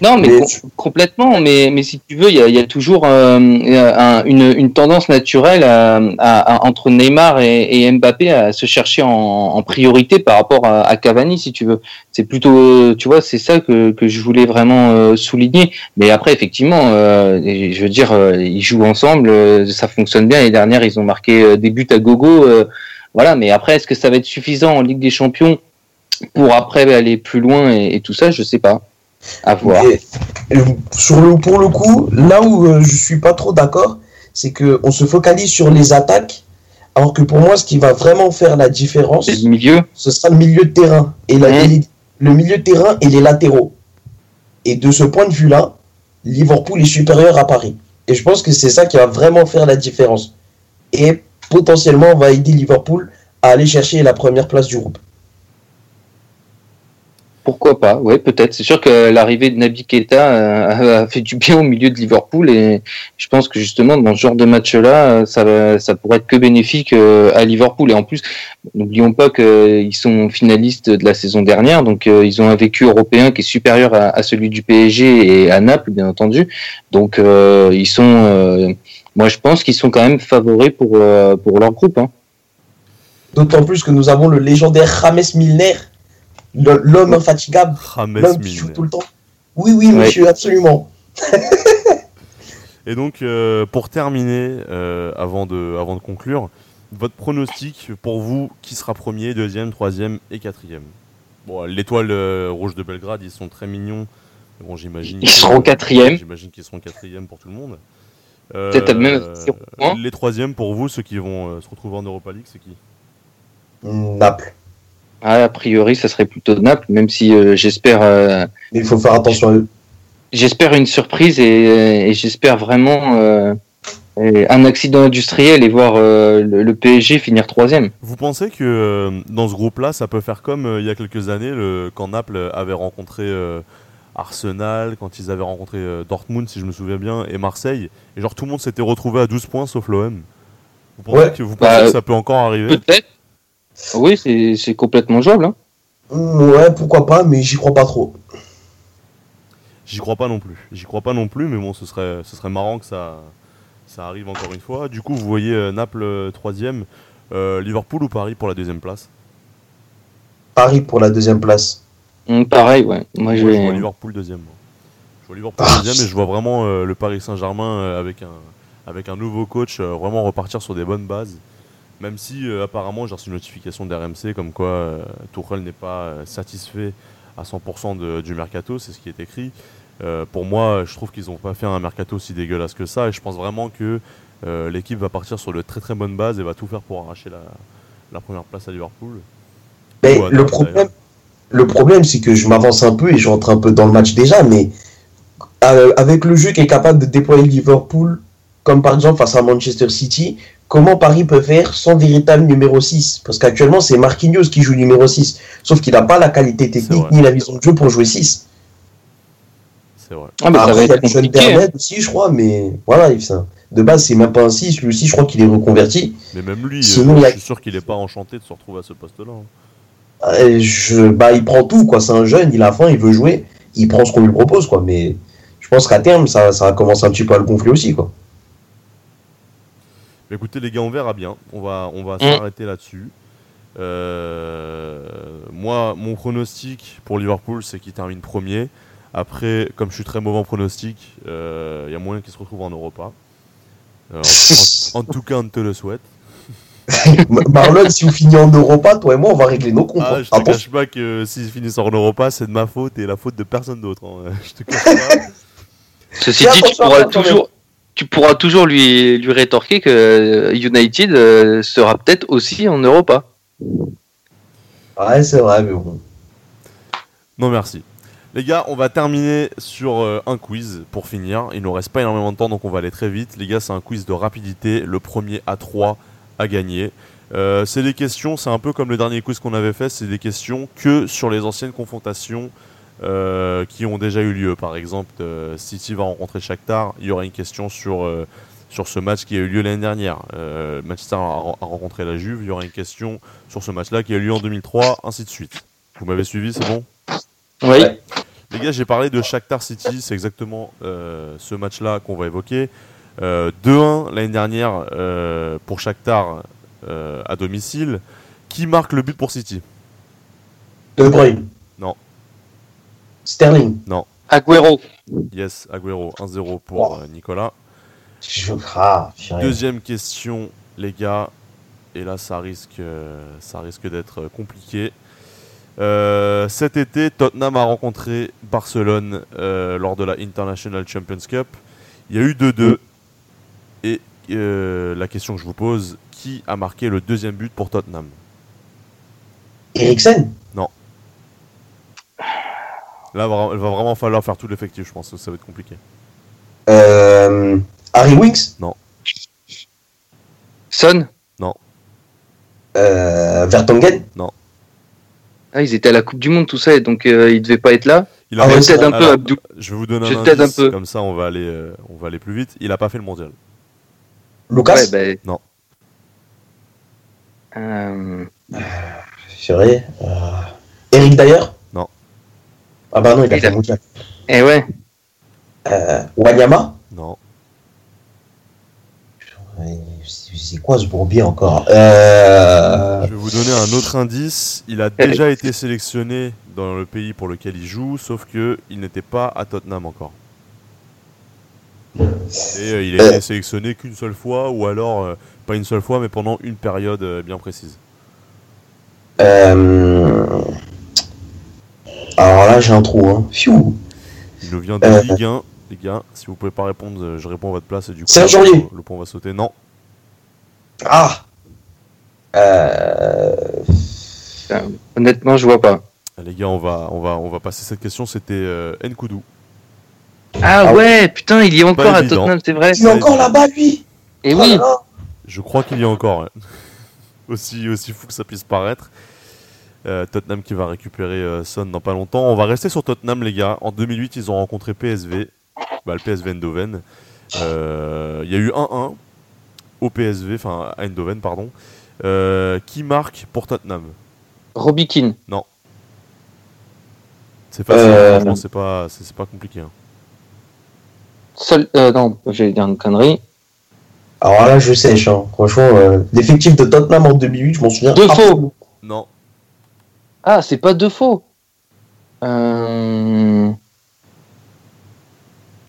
Non, mais, complètement. Mais, mais si tu veux, il y a, y a, toujours euh, une, une, tendance naturelle à, à, entre Neymar et, et, Mbappé à se chercher en, en priorité par rapport à, Cavani, si tu veux. C'est plutôt, tu vois, c'est ça que, que je voulais vraiment euh, souligner. Mais après, effectivement, euh, je veux dire, ils jouent ensemble, ça fonctionne bien. Les dernières, ils ont marqué des buts à gogo. voilà. Mais après, est-ce que ça va être suffisant en Ligue des Champions pour après aller plus loin et, et tout ça? Je sais pas. À voir. sur le, pour le coup, là où euh, je suis pas trop d'accord, c'est que on se focalise sur les attaques, alors que pour moi, ce qui va vraiment faire la différence, le milieu. ce sera le milieu de terrain et la, le milieu de terrain et les latéraux. Et de ce point de vue-là, Liverpool est supérieur à Paris. Et je pense que c'est ça qui va vraiment faire la différence. Et potentiellement, on va aider Liverpool à aller chercher la première place du groupe. Pourquoi pas Oui, peut-être. C'est sûr que l'arrivée de Naby Keita euh, [laughs] a fait du bien au milieu de Liverpool et je pense que justement dans ce genre de match-là, ça, ça pourrait être que bénéfique euh, à Liverpool. Et en plus, n'oublions pas qu'ils sont finalistes de la saison dernière, donc euh, ils ont un vécu européen qui est supérieur à, celui du PSG et à Naples, bien entendu. Donc ils sont, moi je pense qu'ils sont quand même favoris pour leur groupe. Hein. D'autant plus que nous avons le légendaire James Milner l'homme infatigable, l'homme qui joue tout le temps. Oui, oui, monsieur, absolument. Et donc, euh, pour terminer, euh, avant, de, avant de conclure, votre pronostic pour vous, qui sera premier, deuxième, troisième et quatrième? Bon, l'étoile euh, rouge de Belgrade, ils sont très mignons. Bon, j'imagine. Ils seront quatrième. J'imagine qu'ils seront quatrième pour tout le monde. Euh, Peut-être même point. les troisièmes pour vous, ceux qui vont euh, se retrouver en Europa League, c'est qui? Naples. Ah, a priori, ça serait plutôt Naples, même si euh, j'espère euh, Mais il faut faire attention à eux. j'espère une surprise et, et j'espère vraiment euh, euh, un accident industriel et voir euh, le, le PSG finir troisième. Vous pensez que euh, dans ce groupe-là, ça peut faire comme euh, il y a quelques années, le, quand Naples avait rencontré euh, Arsenal, quand ils avaient rencontré euh, Dortmund, si je me souviens bien, et Marseille, et genre tout le monde s'était retrouvé à 12 points sauf l'OM. Vous pensez, Ouais. que, vous pensez Bah, que ça peut encore arriver? Peut-être. Oui, c'est c'est complètement jouable. Hein. Ouais, pourquoi pas, mais j'y crois pas trop. J'y crois pas non plus. J'y crois pas non plus, mais bon, ce serait, ce serait marrant que ça, ça arrive encore une fois. Du coup, vous voyez euh, Naples euh, troisième, euh, Liverpool ou Paris pour la deuxième place? Paris pour la deuxième place. Hum, pareil, ouais. Moi, je vois Liverpool deuxième. moi. Je vois Liverpool Ah, deuxième et je vois vraiment euh, le Paris Saint-Germain euh, avec un avec un nouveau coach euh, vraiment repartir sur des bonnes bases. Même si euh, apparemment j'ai reçu une notification d'RMC comme quoi euh, n'est pas euh, satisfait à 100% de- du mercato, c'est ce qui est écrit. Euh, pour moi, je trouve qu'ils n'ont pas fait un mercato si dégueulasse que ça et je pense vraiment que l'équipe va partir sur de très très bonnes bases et va tout faire pour arracher la, la première place à Liverpool. Mais à le problème, le problème, c'est que je m'avance un peu et je rentre un peu dans le match déjà, mais avec le jeu qui est capable de déployer Liverpool, comme par exemple face à Manchester City, comment Paris peut faire sans véritable numéro 6 Parce qu'actuellement, c'est Marquinhos qui joue numéro 6, sauf qu'il n'a pas la qualité technique ni la vision de jeu pour jouer 6. C'est vrai. Ah, mais ça Après, va il y a hein. Aussi, je crois, mais voilà, il- ça- de base, c'est même pas un 6. Lui aussi, je crois qu'il est reconverti. Mais même lui, Sinon, euh, a- je suis sûr qu'il n'est pas enchanté de se retrouver à ce poste-là. hein. Euh, je, bah, il prend tout, quoi. C'est un jeune, il a faim, il veut jouer, il prend ce qu'on lui propose, quoi. Mais je pense qu'à terme, ça, ça va commencer un petit peu à le gonfler aussi, quoi. Mais Écoutez les gars, on verra bien. On va, on va Mm. s'arrêter là-dessus. Euh, moi, mon pronostic pour Liverpool, c'est qu'il termine premier. Après, comme je suis très mauvais en pronostic, euh, il y a moyen qu'il se retrouve en Europa. Euh, en, en- en tout cas, on te le souhaite. [laughs] Ma- Marlon, si vous finissez en Europa, toi et moi, on va régler nos comptes. Ah, hein. je te Attention. cache pas que s'ils finissent en Europa, c'est de ma faute et la faute de personne d'autre. hein. [laughs] Je te cache pas. Ceci dit, tu pourras toujours, tu pourras toujours lui, lui rétorquer que euh, United euh, sera peut-être aussi en Europa. Ouais, c'est vrai, mais bon. Non, merci. Les gars, on va terminer sur euh, un quiz pour finir. Il nous reste pas énormément de temps, donc on va aller très vite. Les gars, c'est un quiz de rapidité. Le premier à 3 à gagner. Euh, c'est des questions, c'est un peu comme le dernier quiz qu'on avait fait, c'est des questions que sur les anciennes confrontations euh, qui ont déjà eu lieu. Par exemple, euh, City va rencontrer Shakhtar, il y aura une question sur, euh, sur ce match qui a eu lieu l'année dernière. Euh, Manchester a, a rencontré la Juve, il y aura une question sur ce match-là qui a eu lieu en 2003, ainsi de suite. Vous m'avez suivi, c'est bon? Oui. Les gars, j'ai parlé de Shakhtar City, c'est exactement euh, ce match-là qu'on va évoquer. Euh, 2-1 l'année dernière euh, pour Shakhtar euh, à domicile. Qui marque le but pour City? De Bruyne. Non. Sterling. Agüero. Yes, Agüero, 1-0 pour Oh. Nicolas. Je... Purée. Deuxième question, les gars, et là ça risque, euh, ça risque d'être euh, compliqué. Euh, cet été, Tottenham a rencontré Barcelone euh, lors de la International Champions Cup. Il y a eu 2-2. Et euh, la question que je vous pose, qui a marqué le deuxième but pour Tottenham? Eriksen? Là, il va vraiment falloir faire tout l'effectif, je pense, ça va être compliqué. Euh, Harry Winks? Son? Euh, Vertonghen? Ah, ils étaient à la Coupe du Monde, tout ça, et donc euh, ils devaient pas être là. Il a Ah Je un peu, alors, Abdou. je vais vous donner un t'aide un indice, peu. comme ça on va aller, euh, on va aller plus vite. Il a pas fait le mondial. Lucas? Ouais, ben, Non. Euh. Euh, Eric d'ailleurs Non. Ah bah non, il a Il fait a- mondial. eh ouais. Euh, Wanyama? Non. C'est quoi ce bourbier encore? Euh... Je vais vous donner un autre indice. Il a déjà été sélectionné dans le pays pour lequel il joue, sauf que il n'était pas à Tottenham encore. Et euh, il a été sélectionné qu'une seule fois, ou alors euh, pas une seule fois, mais pendant une période euh, bien précise. Euh... Alors là, j'ai un trou. Hein. Pfiou. Il nous vient de Euh. Ligue 1. Les gars, si vous pouvez pas répondre, euh, je réponds à votre place et du coup, le point va sauter. Non, Ah euh... Honnêtement, je vois pas. les gars, on va, on va, on va passer cette question. C'était euh, Nkoudou. Ah, Ah ouais, putain, il y est encore à évident. Tottenham, c'est vrai. Il est encore là-bas, lui Et Oh là oui, là. Je crois qu'il y a encore. [laughs] aussi, aussi fou que ça puisse paraître. Euh, Tottenham qui va récupérer euh, Son dans pas longtemps. On va rester sur Tottenham, les gars. En 2008, ils ont rencontré PSV. Bah, le PSV Eindhoven. Euh, Il y a eu 1-1 au PSV, enfin à Eindhoven, pardon. Euh, qui marque pour Tottenham? Robbie Keane. C'est facile, Euh, franchement, c'est pas, c'est pas compliqué. hein. Seul, euh, non, j'allais dire une connerie. Alors là, je sèche. Hein. Franchement, euh, l'effectif de Tottenham en 2008, je m'en souviens. Deux absolument. Non, Ah, c'est pas deux faux. Euh...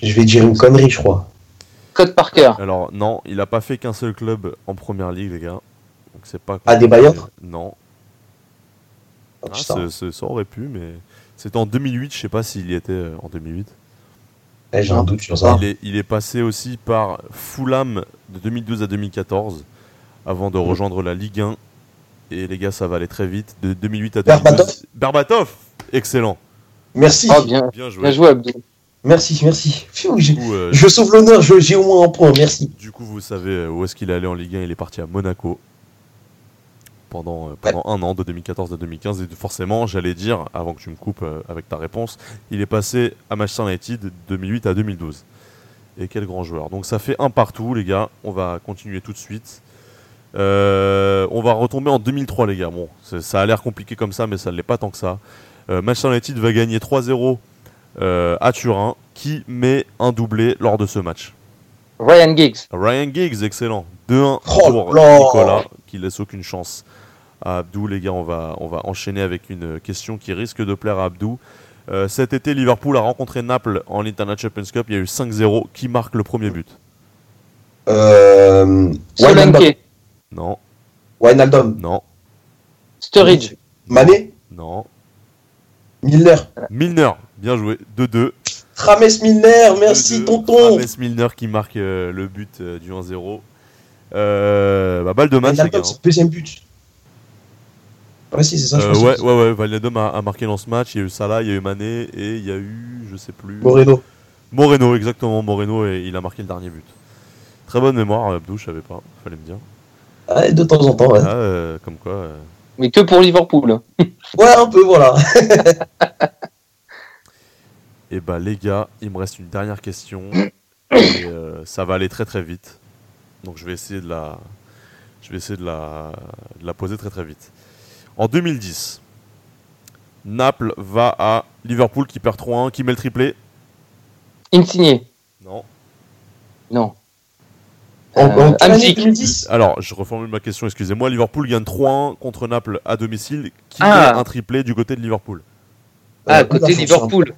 Je vais dire une connerie, je crois. Code Parker. alors non, il a pas fait qu'un seul club en première ligue, les gars. Donc c'est pas. Ah, des. Bayern Non. Oh, Ah, ce- ce- ça aurait pu, mais c'était en 2008. Je sais pas s'il y était euh, en 2008. Eh, J'ai un doute sur ça. Il, est, il est passé aussi par Fulham de 2012 à 2014 avant de rejoindre la Ligue 1. Et les gars, ça va aller très vite. De 2008 à 2012. Berbatov Berbatov Excellent. Merci. Oh, bien, Bien joué. bien joué, Abdou. Merci, merci. Du coup, euh, je sauve l'honneur, je- j'ai au moins un point, merci. du coup, vous savez euh, où est-ce qu'il est allé en Ligue 1. Il est parti à Monaco pendant, euh, pendant un an, de 2014 à 2015. Et forcément, j'allais dire, avant que tu me coupes euh, avec ta réponse, il est passé à Manchester United de 2008 à 2012. Et quel grand joueur. Donc ça fait un partout, les gars. On va continuer tout de suite. Euh, on va retomber en 2003, les gars. Bon, ça a l'air compliqué comme ça, mais ça ne l'est pas tant que ça. Euh, Manchester United va gagner 3-0 euh, à Turin. Qui met un doublé lors de ce match Ryan Giggs. Ryan Giggs, excellent. 2-1 Oh pour Nicolas, qui laisse aucune chance à Abdou. Les gars, on va, on va enchaîner avec une question qui risque de plaire à Abdou. Euh, cet été, Liverpool a rencontré Naples en Internet Champions Cup. Il y a eu 5-0. Qui marque le premier but? Euh. Solanke. Non, Wijnaldum. non, Sturridge. Mané. non. Milner. Milner, bien joué. 2-2. Rames Milner, merci 2-2. tonton. James Milner qui marque euh, le but euh, du 1-0. Euh, bah, balle de match, les gars. Wijnaldum, c'est le deuxième but. Ouais, si, c'est ça, je Euh, pense. ouais, ouais, ouais, a, a marqué dans ce match. Il y a eu Salah, il y a eu Mané et il y a eu, je sais plus. Moreno. Moreno, exactement, Moreno, et il a marqué le dernier but. Très bonne mémoire, Abdou, je savais pas, fallait me dire. Ouais, de temps en temps, ouais. Ah, euh, comme quoi. euh. Mais que pour Liverpool. [laughs] Ouais, un peu, voilà. [laughs] Et bah, les gars, il me reste une dernière question. et euh, ça va aller très très vite. Donc je vais essayer de la, je vais essayer de la, de la poser très très vite. En 2010, Naples va à Liverpool qui perd 3-1, qui met le triplé? Insigné. Non. Non. En, en Euh, quelle année Hamsik. 2010 Alors, je reformule ma question, excusez-moi. Liverpool gagne 3-1 contre Naples à domicile. Qui Ah. met un triplé du côté de Liverpool Ah, Euh, côté Liverpool.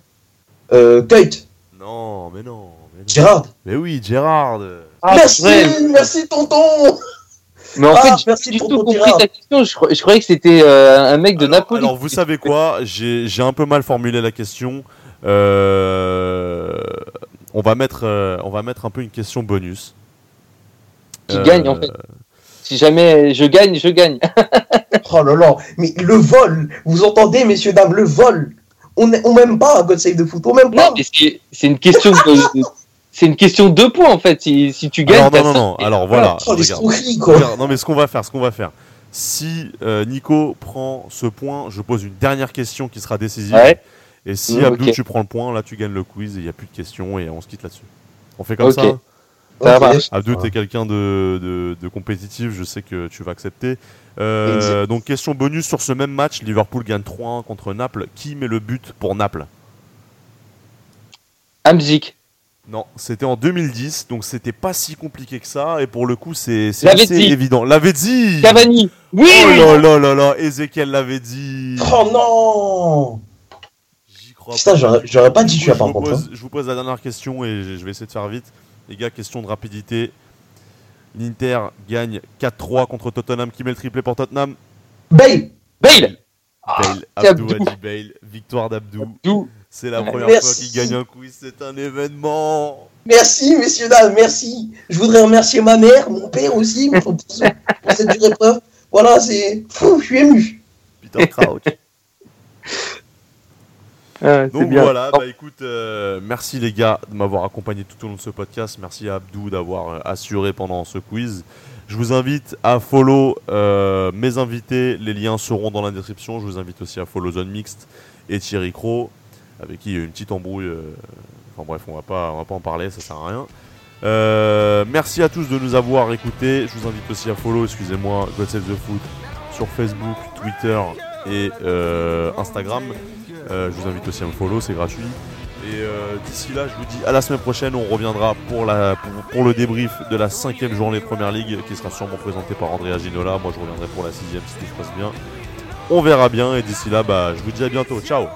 Euh, Kate. Non, mais non. Mais, non. Gérard. Mais oui, Gérard. Ah, merci, merci tonton. Mais en Ah, fait, j'ai du tout ton compris ta question. Je, cro- je croyais que c'était euh, un mec de alors, Napoli. alors, vous savez quoi? J'ai j'ai un peu mal formulé la question. Euh, on, va mettre, euh, on va mettre un peu une question bonus. Qui Euh, gagne, en fait. Si jamais je gagne, je gagne. [laughs] Oh là là, mais le vol, vous entendez, messieurs, dames, le vol. On m'aime pas à God Save the Foot, on m'aime pas. C'est une question de. [laughs] C'est une question de points en fait. Si, si tu gagnes, Alors, non, non, non. Et Alors, voilà. Oh, regarde. l'escroquerie, quoi. Regarde, non mais ce qu'on va faire, ce qu'on va faire. Si euh, Nico prend ce point, je pose une dernière question qui sera décisive. Ouais. Et si Mm, Abdou tu prends le point, là tu gagnes le quiz et il n'y a plus de questions et on se quitte là-dessus. On fait comme ça Ça Ok. marche. Abdou, t'es quelqu'un de, de, de compétitif, je sais que tu vas accepter. Euh, donc question bonus sur ce même match, Liverpool gagne 3-1 contre Naples. Qui met le but pour Naples? Hamzik. Non, c'était en 2010, donc c'était pas si compliqué que ça. Et pour le coup, c'est assez dit. évident. L'avait dit Cavani. Oui. Oh là là là là, Ezekiel l'avait dit. Oh non J'y crois Putain, pas. j'aurais pas dit celui-là coup, par je, vous contre. pose, je vous pose la dernière question et je je vais essayer de faire vite. Les gars, question de rapidité. L'Inter gagne 4-3 contre Tottenham. Qui met le triplé pour Tottenham? Bale Bale Bale. Abdou a Abdou. dit Bale. Victoire d'Abdou. C'est la première Merci. fois qu'il gagne un quiz. C'est un événement. Merci, messieurs, dames, merci. Je voudrais remercier ma mère, mon père aussi, pour, pour ce- pour cette dure épreuve. Voilà, c'est. Fou, Je suis ému. Peter Crouch. Ah, Donc bien. voilà, bah écoute, euh, merci les gars de m'avoir accompagné tout au long de ce podcast. Merci à Abdou d'avoir euh, assuré pendant ce quiz. Je vous invite à follow euh, mes invités. Les liens seront dans la description. Je vous invite aussi à follow Zone Mixte et Thierry Cro, avec qui il y a eu une petite embrouille. euh, Enfin bref, on va pas, on va pas en parler, ça sert à rien. Euh, merci à tous de nous avoir écoutés. Je vous invite aussi à follow, excusez-moi, God Save the Foot sur Facebook, Twitter et euh, Instagram. Euh, je vous invite aussi à me follow, c'est gratuit. Et euh, d'ici là, je vous dis à la semaine prochaine. On reviendra pour, la, pour, le débrief de la cinquième journée de Première Ligue qui sera sûrement présentée par Andrea Ginola. Moi, je reviendrai pour la sixième si tout se passe bien. On verra bien. Et d'ici là, bah, je vous dis à bientôt. Ciao